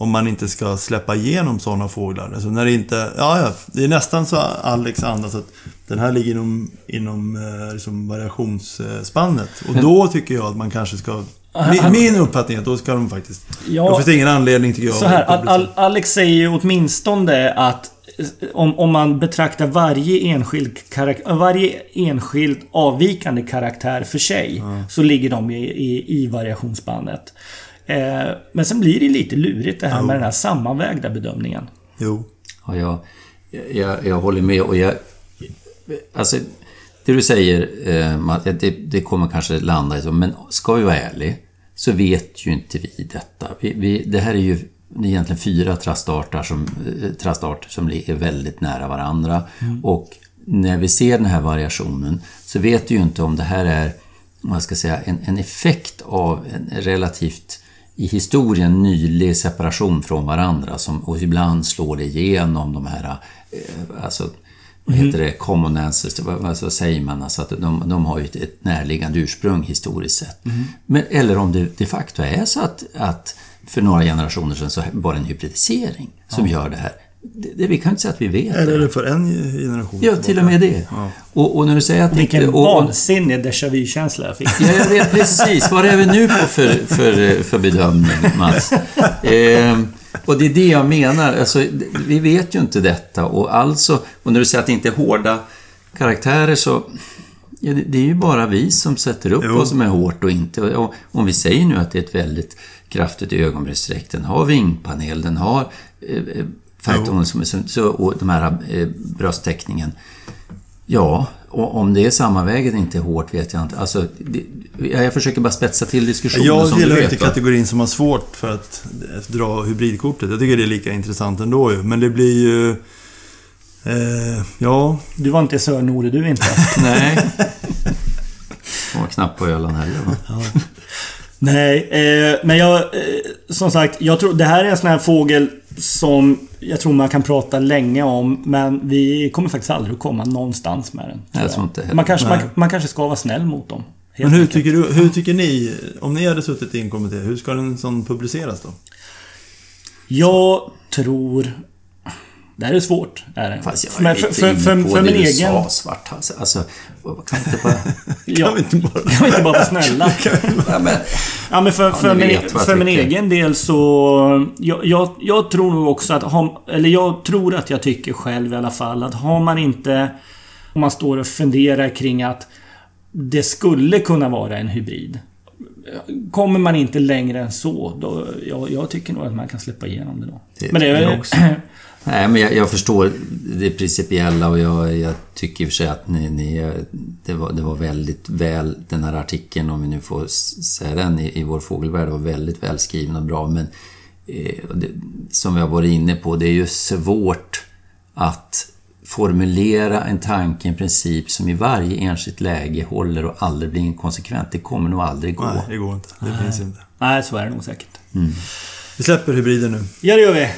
om man inte ska släppa igenom sådana fåglar. Alltså när det inte... Ja, ja, det är nästan så Alex andas att den här ligger inom, inom eh, liksom variationsspannet. Och då tycker jag att man kanske ska... Min, min uppfattning är att då ska de faktiskt... Ja, då finns det ingen anledning tycker jag. Så här, Al Alex säger ju åtminstone att eh, om, om man betraktar varje enskild, varje enskild avvikande karaktär för sig ja. så ligger de i, i, i variationsspannet. Eh, men sen blir det lite lurigt det här jo. med den här sammanvägda bedömningen. Jo. Ja, jag, jag, jag håller med och jag... Alltså, det du säger, eh, det, det kommer kanske landa i så, men ska vi vara ärliga så vet ju inte vi detta. Vi, vi, det här är ju det är egentligen fyra trastarter som, eh, trastarter som ligger väldigt nära varandra. Mm. Och när vi ser den här variationen så vet vi ju inte om det här är man ska säga, en, en effekt av en relativt i historien nylig separation från varandra som, och ibland slår det igenom de här, eh, alltså, vad heter det, common ancestors, vad, vad säger man? Alltså att de, de har ju ett, ett närliggande ursprung historiskt sett. Mm. Men, eller om det de facto är så att, att för några generationer sedan så var det en hybridisering som ja. gör det här. Det, det, vi kan inte säga att vi vet Eller det. för en generation Ja, till och med det. Ja. Och, och, när du säger att Vilken inte, vansinnig déjà vu-känsla jag fick. Ja, jag vet precis. Vad är vi nu på för, för, för bedömning, Mats? Eh, och det är det jag menar. Alltså, vi vet ju inte detta. Och alltså, och när du säger att det inte är hårda karaktärer så... Ja, det, det är ju bara vi som sätter upp jo. vad som är hårt och inte. Och om vi säger nu att det är ett väldigt kraftigt ögonbrynsstreck, den har vingpanel, den har eh, Färgtonen som är så, och de här eh, brösttäckningen. Ja, och om det är sammanväget inte är hårt vet jag inte. Alltså, det, jag försöker bara spetsa till diskussionen Jag tillhör inte kategorin som har svårt för att dra hybridkortet. Jag tycker det är lika intressant ändå ju. Men det blir ju... Eh, ja... Du var inte Sörnore du inte? Nej. Jag var knappt på Öland heller va? Nej, eh, men jag... Eh, som sagt, jag tror det här är en sån här fågel som jag tror man kan prata länge om. Men vi kommer faktiskt aldrig att komma någonstans med den. Jag tror inte man, kanske, man, man, kanske ska vara snäll mot dem. Men hur tycker, du, hur tycker ni, om ni hade suttit i en kommitté, hur ska en sån publiceras då? Jag tror... Det här är svårt. Är det. Fast jag är lite för, för, inne för, på för det min du egen... sa, svarthals. Alltså, kan vi inte bara... Ja, Kan vi inte bara... kan vi inte bara vara snälla? Ja, men, Ja, men för, ni min, för min egen del så... Jag, jag, jag tror nog också att... Eller jag tror att jag tycker själv i alla fall att har man inte... Om man står och funderar kring att det skulle kunna vara en hybrid. Kommer man inte längre än så, då... Jag, jag tycker nog att man kan släppa igenom det då. Det men det är också. Nej, men jag, jag förstår det principiella och jag, jag tycker i och för sig att ni, ni, det, var, det var väldigt väl, den här artikeln, om vi nu får säga den, i, i Vår Fågelvärld var väldigt välskriven och bra. Men eh, det, som vi har varit inne på, det är ju svårt att formulera en tanke, en princip som i varje enskilt läge håller och aldrig blir inkonsekvent. Det kommer nog aldrig gå. Nej, det går inte. Det finns inte. Nej, så är det nog säkert. Vi släpper hybriden nu. Ja, det gör vi.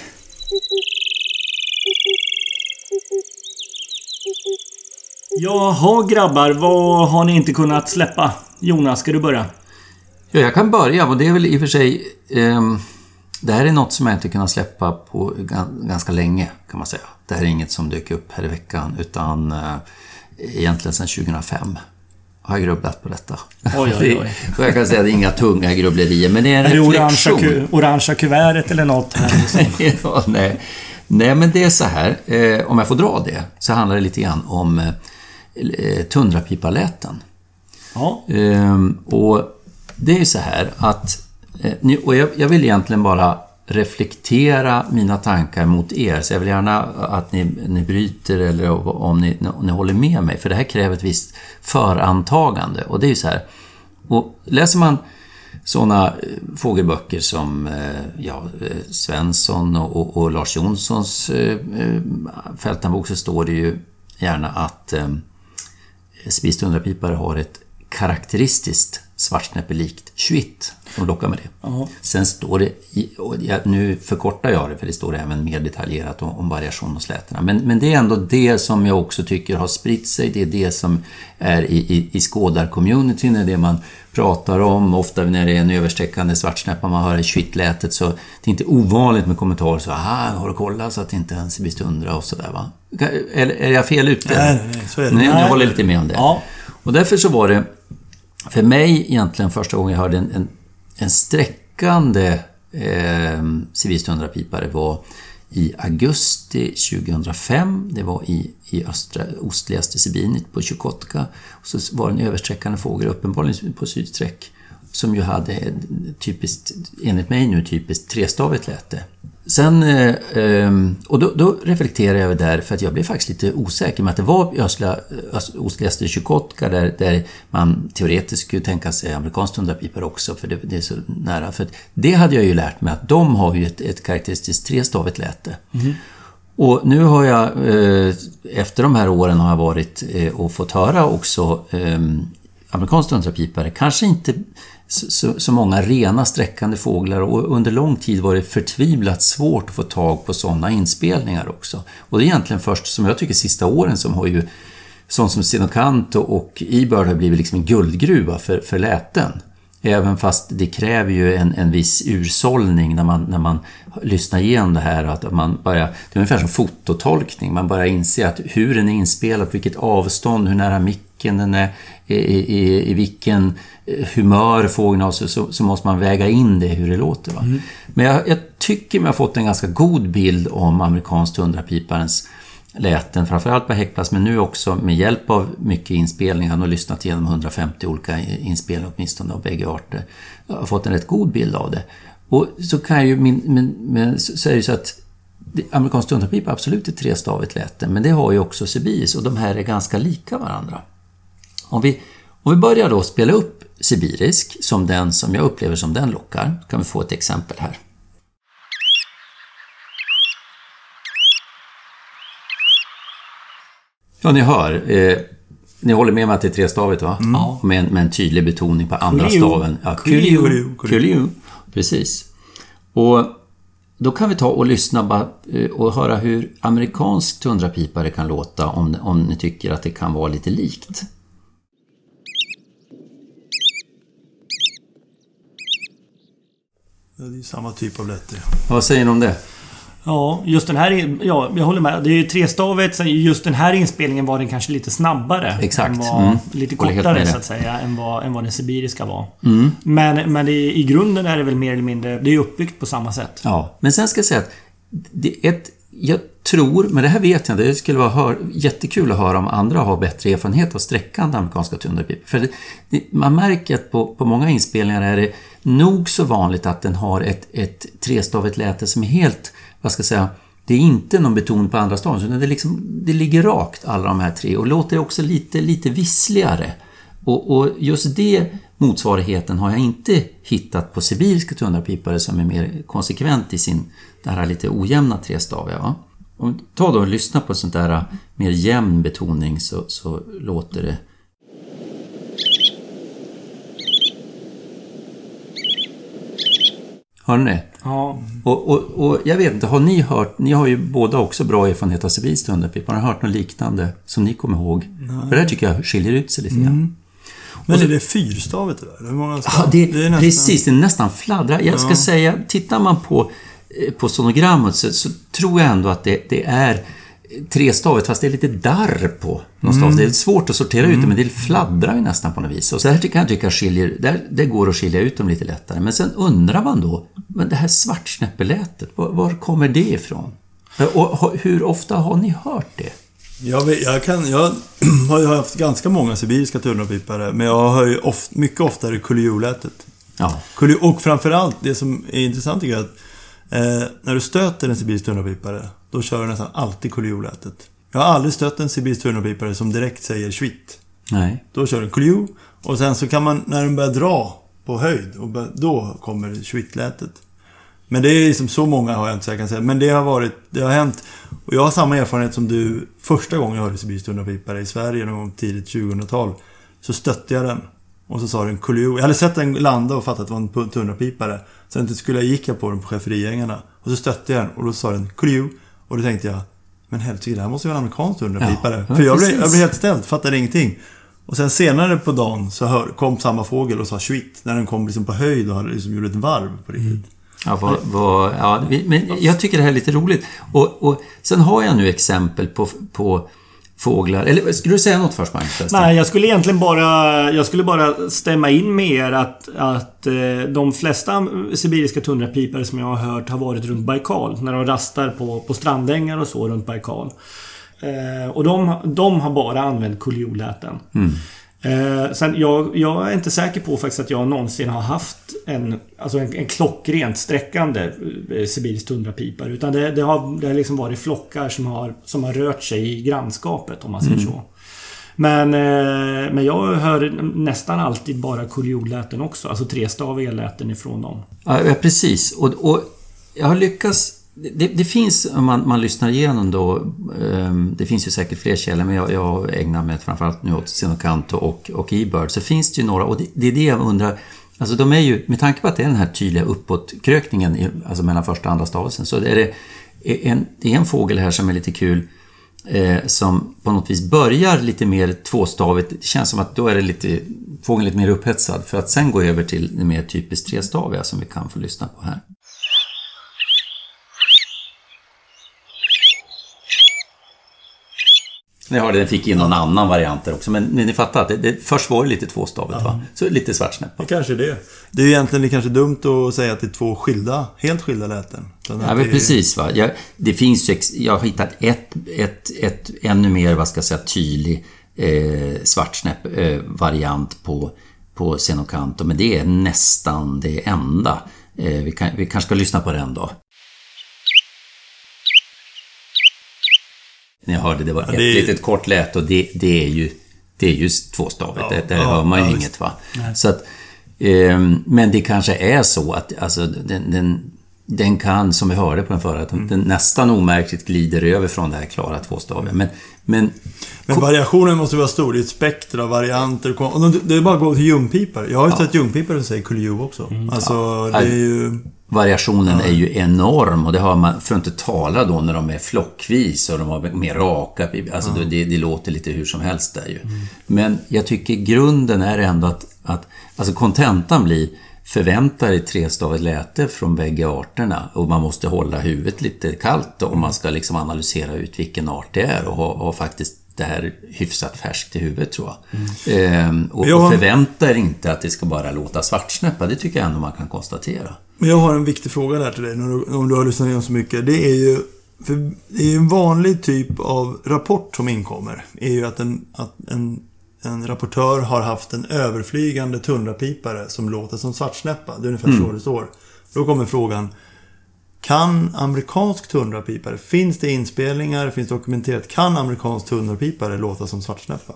Jaha grabbar, vad har ni inte kunnat släppa? Jonas, ska du börja? Ja, jag kan börja och det är väl i och för sig... ehm, det här är något som jag inte kunnat släppa på gan- ganska länge, kan man säga. Det här är inget som dök upp här i veckan, utan eh, egentligen sedan 2005 har jag grubblat på detta. Oj, oj, oj. jag kan säga att det är inga tunga grubblerier, men det är en Är det orangea, reflektion. orangea kuvertet eller något? Här, liksom? ja, nej. nej, men det är så här. Eh, om jag får dra det, så handlar det lite grann om eh, tundrapipaläten. Ja. Ehm, och det är ju så här att... eh, Och jag, jag vill egentligen bara reflektera mina tankar mot er. Så jag vill gärna att ni, ni bryter eller om ni, om ni håller med mig. För det här kräver ett visst förantagande. Och det är ju så här. Och läser man sådana fågelböcker som eh, ja, eh, Svensson och, och, och Lars Jonssons eh, eh, fältarbok så står det ju gärna att eh, Spistundrapipare har ett karaktäristiskt svartsnäppelikt 21 som lockar med det. Ja. Sen står det, nu förkortar jag det för det står även mer detaljerat om, om variation och slätorna. Men, men det är ändå det som jag också tycker har spritt sig. Det är det som är i, i, i skådar-communityn, det är det man pratar om. Ofta när det är en översträckande svartsnäppa, man hör tjvittlätet så det är inte ovanligt med kommentarer så ah, har du kollat så att det inte ens blir stundra och sådär va? Eller är jag fel ute? Nej, nej, så är det. Nej, jag håller lite med om det. Ja. Och därför så var det för mig egentligen första gången jag hörde en, en, en sträckande eh, civilstundrapipare var i augusti 2005. Det var i, i östra, ostligaste Sibinit på Chukotka. Och så var det en översträckande fågel, uppenbarligen på sydsträck, som ju hade typiskt, enligt mig nu, typiskt trestavigt läte. Sen, eh, ehm, och då, då reflekterade jag över där, för att jag blev faktiskt lite osäker med att det var i östliga, öst, ostligaste Chukotka där, där man teoretiskt skulle tänka sig amerikansk tundrapipare också, för det, det är så nära. För det hade jag ju lärt mig att de har ju ett, ett karaktäristiskt trestavigt läte. Och nu har jag, eh, efter de här åren har jag varit eh, och fått höra också eh, amerikansk tundrapipare, kanske inte så, så, många rena sträckande fåglar och under lång tid var det förtvivlat svårt att få tag på sådana inspelningar också. Och det är egentligen först, som jag tycker, sista åren som har ju sånt som Sinocanto och Ebird har blivit liksom en guldgruva för, för läten. Även fast det kräver ju en, en viss ursållning när man, när man lyssnar igenom det här. Att man börjar, det är ungefär som fototolkning. Man börjar inse att hur den är inspelad, på vilket avstånd, hur nära micken den är, i, i, i vilken eh, humör fågeln har, så, så, måste man väga in det, hur det låter. Va? Men jag, jag tycker mig ha fått en ganska god bild om amerikansk tundrapiparens läten, framförallt på häckplats, men nu också med hjälp av mycket inspelningar. Han har lyssnat igenom 150 olika inspelningar åtminstone av bägge arter. Jag har fått en rätt god bild av det. Och så kan jag ju, min, men, men så är det ju så att amerikansk tundrapipa är absolut ett trestavigt läte, men det har ju också sibiris och de här är ganska lika varandra. Om vi, om vi börjar då spela upp sibirisk som den som jag upplever som den lockar, kan vi få ett exempel här. Ja, ni hör. Eh, ni håller med mig att det är trestavigt, va? Ja. Med en, med en tydlig betoning på andra Kuliu. staven. Ja, Kuliu. kuliu. Kuliu. Precis. Och då kan vi ta och lyssna bara, eh, och höra hur amerikansk tundrapipare kan låta om, om ni tycker att det kan vara lite likt. Det är samma typ av lätter. Vad säger ni om det? Ja, just den här... Ja, jag håller med. Det är ju trestavigt. så Just den här inspelningen var den kanske lite snabbare. Exakt. Var Mm. Lite kortare så att säga än vad, än vad den sibiriska var. Mm. Men, men det, i grunden är det väl mer eller mindre... Det är uppbyggt på samma sätt. Ja, men sen ska jag säga att det ett, jag tror, men det här vet jag inte, det skulle vara hör, jättekul att höra om andra har bättre erfarenhet av sträckande amerikanska tundrapipor. För det, det, man märker att på, på många inspelningar är det nog så vanligt att den har ett, ett trestavigt läte som är helt, vad ska jag säga, det är inte någon beton på andra staven, utan det, liksom, det ligger rakt alla de här tre och låter också lite, lite vissligare. Och, och just det motsvarigheten har jag inte hittat på sibiriska tundrapipare som är mer konsekvent i sin, det här lite ojämna trestaviga. Om, ta då och lyssna på sånt där äh, mer jämn betoning så, så låter det Hör ni det? Ja. Och, och, och jag vet inte, har ni hört, ni har ju båda också bra erfarenhet av sibirisk tundrapipa, har ni hört något liknande som ni kommer ihåg? För det här tycker jag skiljer ut sig lite grann. Men är det fyrstavigt det där? Hur många stav? Ja, det, är nästan- precis, det är nästan fladdrar. Jag ska säga, tittar man på, på sonogrammet så, så tror jag ändå att det, det är trestavigt fast det är lite darr på någon stav. Det är svårt att sortera ut det men det fladdrar ju nästan på något vis. Och så här kan jag tycka skiljer, där, det går att skilja ut dem lite lättare. Men sen undrar man då, men det här svartsnäppelätet, var, var kommer det ifrån? Och hur ofta har ni hört det? Jag, vet, jag, kan, jag har ju haft ganska många sibiriska tunnelpipare, men jag hör ju of, mycket oftare kuliolätet. Ja, Och framförallt, det som är intressant tycker jag är att eh, när du stöter en sibirisk tunnelpipare, då kör du nästan alltid kuliolätet. Jag har aldrig stött en sibirisk tunnelpipare som direkt säger schwitt. nej. Då kör den kulio och sen så kan man, när den börjar dra på höjd, och bör, då kommer schwittlätet. Men det är liksom så många har jag inte så jag kan säga. Men det har varit, det har hänt. Och jag har samma erfarenhet som du. Första gången jag hörde sibirisk tunnelpipare i Sverige någon gång tidigt 2000-tal. Så stötte jag den. Och så sa den kulio. Jag hade sett den landa och fattat att det var en tunnelpipare. Sen skulle jag gick jag på den på schäferigängarna. Och så stötte jag den och då sa den kulio. Och då tänkte jag, men helsike, det här måste ju vara en amerikansk tunnelpipare. Ja, För jag blev, jag blev helt ställd, fattade ingenting. Och sen senare på dagen så hör, kom samma fågel och sa schwitt. När den kom liksom på höjd och liksom gjort ett varv på riktigt. Ja, vad, vad, ja, men jag tycker det här är lite roligt. Och, och sen har jag nu exempel på, på fåglar. Eller skulle du säga något först, Magnus? Nej, jag skulle egentligen bara... Jag skulle bara stämma in med er att, att eh, de flesta sibiriska tundrapipare som jag har hört har varit runt Baikal. När de rastar på, på strandängar och så runt Baikal. Eh, och de, de har bara använt kuljolläten. Eh, sen jag, jag är inte säker på faktiskt att jag någonsin har haft en, alltså en, en klockrent sträckande eh, sibirisk tundrapipare. Utan det, det har, det har liksom varit flockar som har, som har rört sig i grannskapet om man säger så. Men, eh, men jag hör nästan alltid bara kuljolläten också. Alltså trestaviga läten ifrån dem. Ja, precis. Och, och jag har lyckats... Det, det finns, om man, man lyssnar igenom då, ehm, det finns ju säkert fler källor, men jag, jag ägnar mig framförallt nu åt Sinocanto och, och eBird, så finns det ju några, och det, det är det jag undrar, alltså de är ju, med tanke på att det är den här tydliga uppåtkrökningen, i, alltså mellan första och andra stavelsen, så är det en, det är en fågel här som är lite kul, eh, som på något vis börjar lite mer tvåstavigt. Det känns som att då är det lite, fågeln lite mer upphetsad för att sen gå över till det mer typiskt trestaviga som vi kan få lyssna på här. Ni hörde, den fick in någon annan variant där också, men ni, ni fattar att det, det, först var det lite tvåstavigt va? Så lite svartsnäppa. Det kanske är det. Det är ju egentligen det är kanske dumt att säga att det är två skilda, helt skilda läten. Ja, men är- precis. Va? Jag, det finns ju, jag har hittat ett, ett, ett ännu mer, vad ska jag säga, tydlig eh, svartsnäpp eh, variant på, på Xenocanto, men det är nästan det enda. Eh, vi, kan, vi kanske ska lyssna på den då. Ni hörde, det var ett det litet kort läte och det, det är ju det är ju tvåstavigt. Ja, det, där ja, hör man ju ja, inget va. Så att, ehm, men det kanske är så att alltså, den, den, den kan, som vi hörde på den förra, Mm. den nästan omärkligt glider över från det här klara tvåstaviga. Men, men Men variationen måste vara stor. Det är ett spektra varianter. Och Det är bara att gå till ljungpipare. Jag har ju sett ljungpipare som säger kulju också. Alltså, det är ju... variationen är ju enorm och det har man, för att inte tala då när de är flockvis och de har mer raka alltså det, det låter lite hur som helst där ju. Men jag tycker grunden är ändå att, att alltså kontentan blir förväntar dig trestavigt läte från bägge arterna och man måste hålla huvudet lite kallt om man ska liksom analysera ut vilken art det är och ha, ha faktiskt det här hyfsat färskt i huvudet tror jag. Mm. Ehm, och, Jag och förvänta er inte att det ska bara låta svartsnäppa, det tycker jag ändå man kan konstatera. Men jag har en viktig fråga där till dig, när du, om du har lyssnat igenom så mycket. Det är ju... För det är ju en vanlig typ av rapport som inkommer. är ju att en, att en, en rapportör har haft en överflygande tundrapipare som låter som svartsnäppa. Det är ungefär så det står. Då kommer frågan. Kan amerikansk tundrapipare, finns det inspelningar, finns det dokumenterat, kan amerikansk tundrapipare låta som svartsnäppa?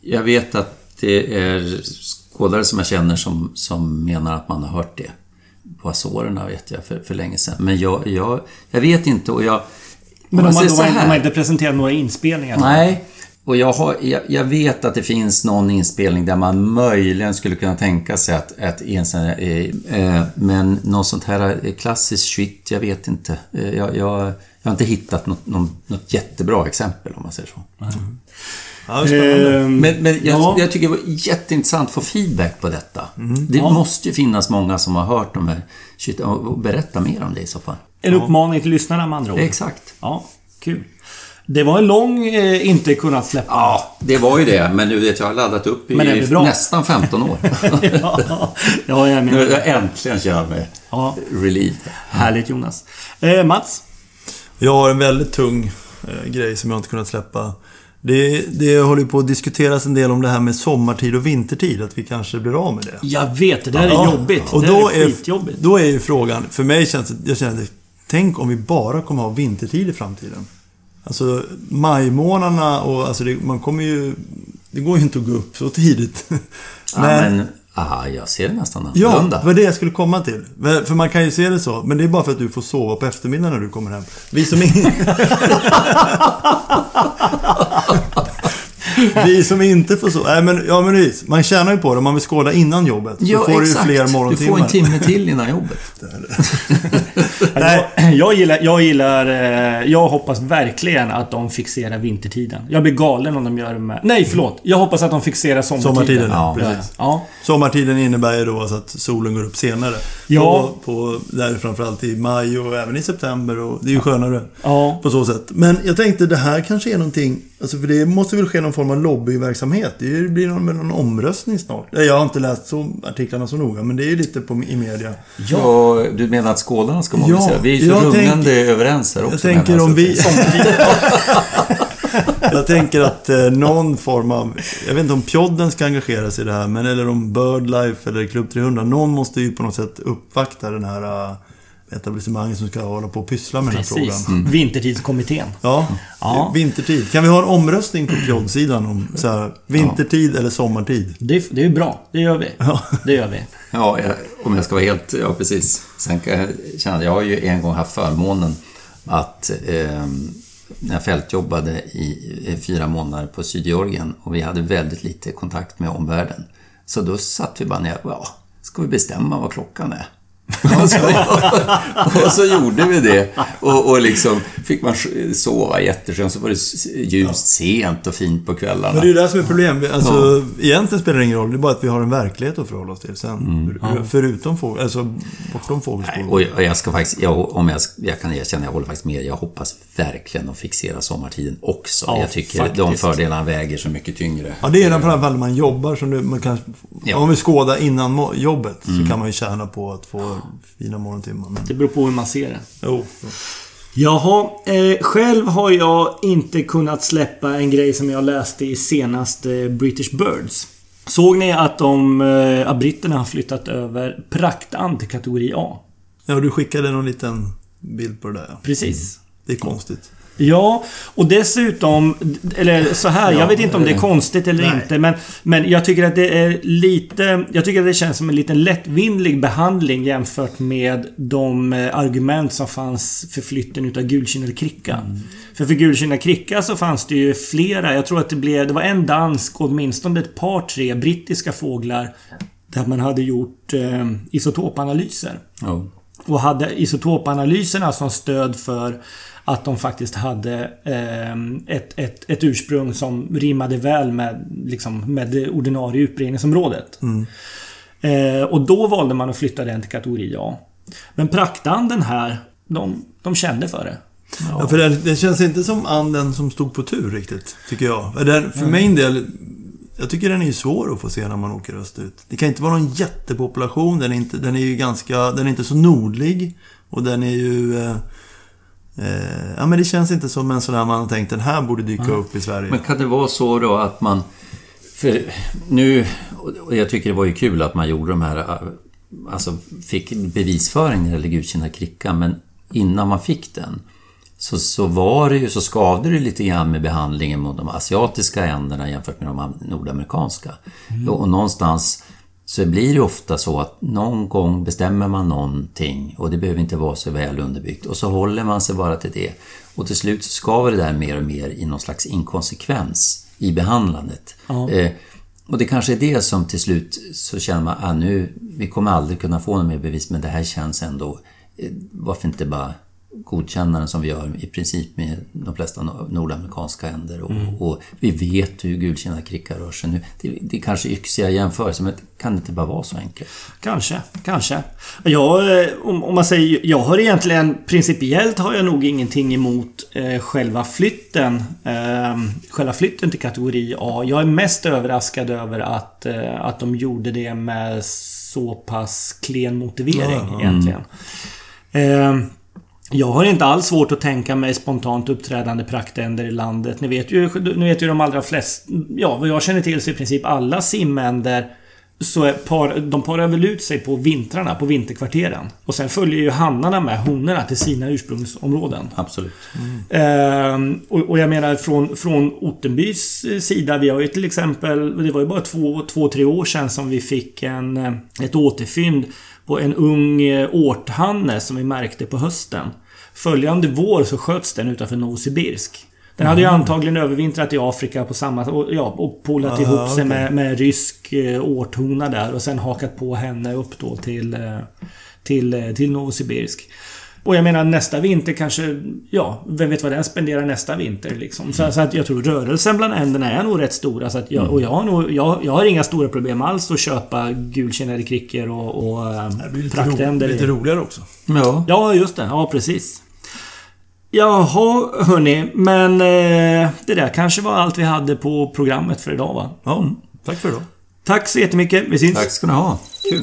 Jag vet att det är skådare som jag känner som, som menar att man har hört det. På Azorerna vet jag för, för länge sedan. Men jag, jag, jag vet inte och jag... Men om man här. inte presenterat några inspelningar? Nej. Och jag, har, jag, jag vet att det finns någon inspelning där man möjligen skulle kunna tänka sig att, att en sån här, eh, eh, Men något sånt här eh, klassiskt shit, jag vet inte. Eh, jag, jag, jag har inte hittat något, något, något jättebra exempel om man säger så. Ja. Ehm, Men, men jag, ja. jag tycker det var jätteintressant att få feedback på detta. Det Ja. måste ju finnas många som har hört de här shit, berätta mer om det i så fall. En uppmaning till lyssnarna med andra ord. Exakt. Ja, kul. Det var en lång eh, inte kunnat släppa. Ja, det var ju det. Men nu vet jag, jag har laddat upp i nästan 15 år. ja, ja, jag nu jag äntligen känner mig Ja, relieved. härligt Jonas. Eh, Mats? Jag har en väldigt tung eh, grej som jag inte kunnat släppa. Det, det håller ju på att diskuteras en del om det här med sommartid och vintertid. Att vi kanske blir av med det. Jag vet, det där är Ja, jobbigt. Och det då är är, skitjobbigt. då är ju frågan, för mig känns det, jag känner det, tänk om vi bara kommer ha vintertid i framtiden. Alltså majmånaderna och alltså det, man kommer ju, det går ju inte att gå upp så tidigt. Ja, men, aha, jag ser det nästan Ja, annorlunda. det var det jag skulle komma till. För man kan ju se det så, men det är bara för att du får sova på eftermiddagen när du kommer hem. Vi som in... Vi som inte får sova. Nej men, ja men precis. Man tjänar ju på det om man vill skåda innan jobbet. Ja, så får exakt. du ju fler Du morgontimmar. får en timme till innan jobbet. Nej, jag gillar... Jag, gillar eh, jag hoppas verkligen att de fixerar vintertiden. Jag blir galen om de gör det med... Nej, förlåt. Jag hoppas att de fixerar sommartiden. Sommartiden. Ja, Precis. ja. Sommartiden innebär ju då alltså att solen går upp senare. Ja. På, på, där framförallt i maj och även i september. Och det är ju skönare. ja. På så sätt. Men jag tänkte det här kanske är någonting, alltså för det måste väl ske någon form av lobbyverksamhet. Det blir någon, någon omröstning snart. Jag har inte läst så, artiklarna så noga, men det är ju lite på, i media. Ja. du menar att skådarna ska mobilisera? Ja, vi är ju så rungande tänker- överens här också. Jag tänker om vi... jag tänker att eh, någon form av... Jag vet inte om Pjodden ska engagera sig i det här, men eller om Birdlife eller Klubb 300. Någon måste ju på något sätt uppvakta den här uh, etablissemanget som ska hålla på och pyssla med den här Precis. frågan. Vintertidskommittén. Ja, Ja. vintertid. Kan vi ha en omröstning på Pjodd-sidan om så här, vintertid eller sommartid? Det, det är bra. Det gör vi. Det gör vi. Ja, jag, om jag ska vara helt... Ja, precis. Sen kan jag känna jag har ju en gång haft förmånen att eh, när jag fältjobbade i, i fyra månader på Sydgeorgien och vi hade väldigt lite kontakt med omvärlden. Så då satt vi bara ner och ja, ska vi bestämma vad klockan är? och, så, och så gjorde vi det. Och, och liksom fick man sova jätteskönt. Så var det ljust sent och fint på kvällarna. Men det är ju det som är problemet. Alltså, Egentligen spelar det ingen roll. Det är bara att vi har en verklighet att förhålla oss till sen. Förutom fågel, alltså bortom Nej, fågelskål. och jag, och jag ska faktiskt, jag, om jag, jag kan erkänna, jag håller faktiskt med. Jag hoppas verkligen att fixera sommartiden också. Ja, jag tycker faktiskt. de fördelarna väger så mycket tyngre. Ja, det är alla fall när man jobbar. Som du, man kan, Ja. Om vi skådar innan jobbet så kan man ju tjäna på att få fina morgontimmar. Men, Det beror på hur man ser det. jo. Jaha, eh, själv har jag inte kunnat släppa en grej som jag läste i senaste British Birds. Såg ni att de, eh, att britterna har flyttat över praktan till kategori A? Ja, du skickade någon liten bild på det där. Ja. Precis. Det är konstigt. Ja, och dessutom, eller så här, jag vet inte om det är konstigt eller Nej. inte, men, men jag tycker att det är lite... Jag tycker att det känns som en liten lättvindig behandling jämfört med de eh, argument som fanns för flytten utav gulkinnad kricka. För för gulkinnad kricka så fanns det ju flera, jag tror att det blev... Det var en dansk och åtminstone ett par, tre brittiska fåglar där man hade gjort eh, isotopanalyser. Ja. Och hade isotopanalyserna som stöd för att de faktiskt hade eh, ett, ett, ett ursprung som rimmade väl med, liksom, med det ordinarie utbredningsområdet. Eh, och då valde man att flytta den till kategori A. Men praktanden här, de, de kände för det. Ja, för det, det känns inte som anden som stod på tur riktigt, tycker jag. Den, för min del, jag tycker den är ju svår att få se när man åker österut. Det kan inte vara någon jättepopulation, den är, inte, den är ju ganska, den är inte så nordlig. Och den är ju... Eh, eh, ja men det känns inte som en sån där man har tänkt, den här borde dyka upp i Sverige. Men kan det vara så då att man... För nu, och jag tycker det var ju kul att man gjorde de här... Alltså fick bevisföring när det gäller Gudkina kricka, men innan man fick den så, så var det ju, så skavde det lite grann med behandlingen mot de asiatiska änderna jämfört med de nordamerikanska. Mm. Och, och någonstans så blir det ofta så att någon gång bestämmer man någonting och det behöver inte vara så väl underbyggt och så håller man sig bara till det. Och till slut så skaver det där mer och mer i någon slags inkonsekvens i behandlandet. Ja. Eh, och det kanske är det som till slut så känner man att ah, nu, vi kommer aldrig kunna få något mer bevis men det här känns ändå, eh, varför inte bara godkänna den som vi gör i princip med de flesta nordamerikanska änder. Och, mm. och vi vet hur gulkinnakricka rör sig nu. Det, det är kanske yxiga jämförelser, men kan det inte bara vara så enkelt? Kanske, kanske. Jag, eh, om, om man säger, jag har egentligen principiellt har jag nog ingenting emot eh, själva flytten. Eh, själva flytten till kategori A. Jag är mest överraskad över att, eh, att de gjorde det med så pass klen motivering mm. egentligen. Jag har inte alls svårt att tänka mig spontant uppträdande praktänder i landet. Ni vet ju, ni vet ju de allra flesta... Ja, vad jag känner till så i princip alla simänder så är par, de parar väl ut sig på vintrarna, på vinterkvarteren. Och sen följer ju hannarna med honorna till sina ursprungsområden. Absolut. Mm. Ehm, och, och, jag menar från, från Ottenbys sida, vi har ju till exempel... Det var ju bara två, två tre år sedan som vi fick en, ett återfynd på en ung eh, årthanne som vi märkte på hösten. Följande vår så sköts den utanför Novosibirsk. Den hade ju antagligen övervintrat i Afrika på samma... Och, ja, och polat Aha, ihop sig okay. med, med rysk eh, årthona där och sen hakat på henne upp då till... Eh, till, till Novosibirsk. Och jag menar nästa vinter kanske... Ja, vem vet vad den spenderar nästa vinter liksom. Så, så att jag tror rörelsen bland änderna är nog rätt stor. Så att jag, mm. Och jag har, nog, jag, jag har inga stora problem alls att köpa gulkinnade krickor och, och praktänder. Det blir lite roligare också. Ja. ja, just det. Ja, precis. Jaha, hörni. Men eh, det där kanske var allt vi hade på programmet för idag, va? Ja, tack för idag. Tack så jättemycket. Vi syns. Tack ska ni ha. Kul.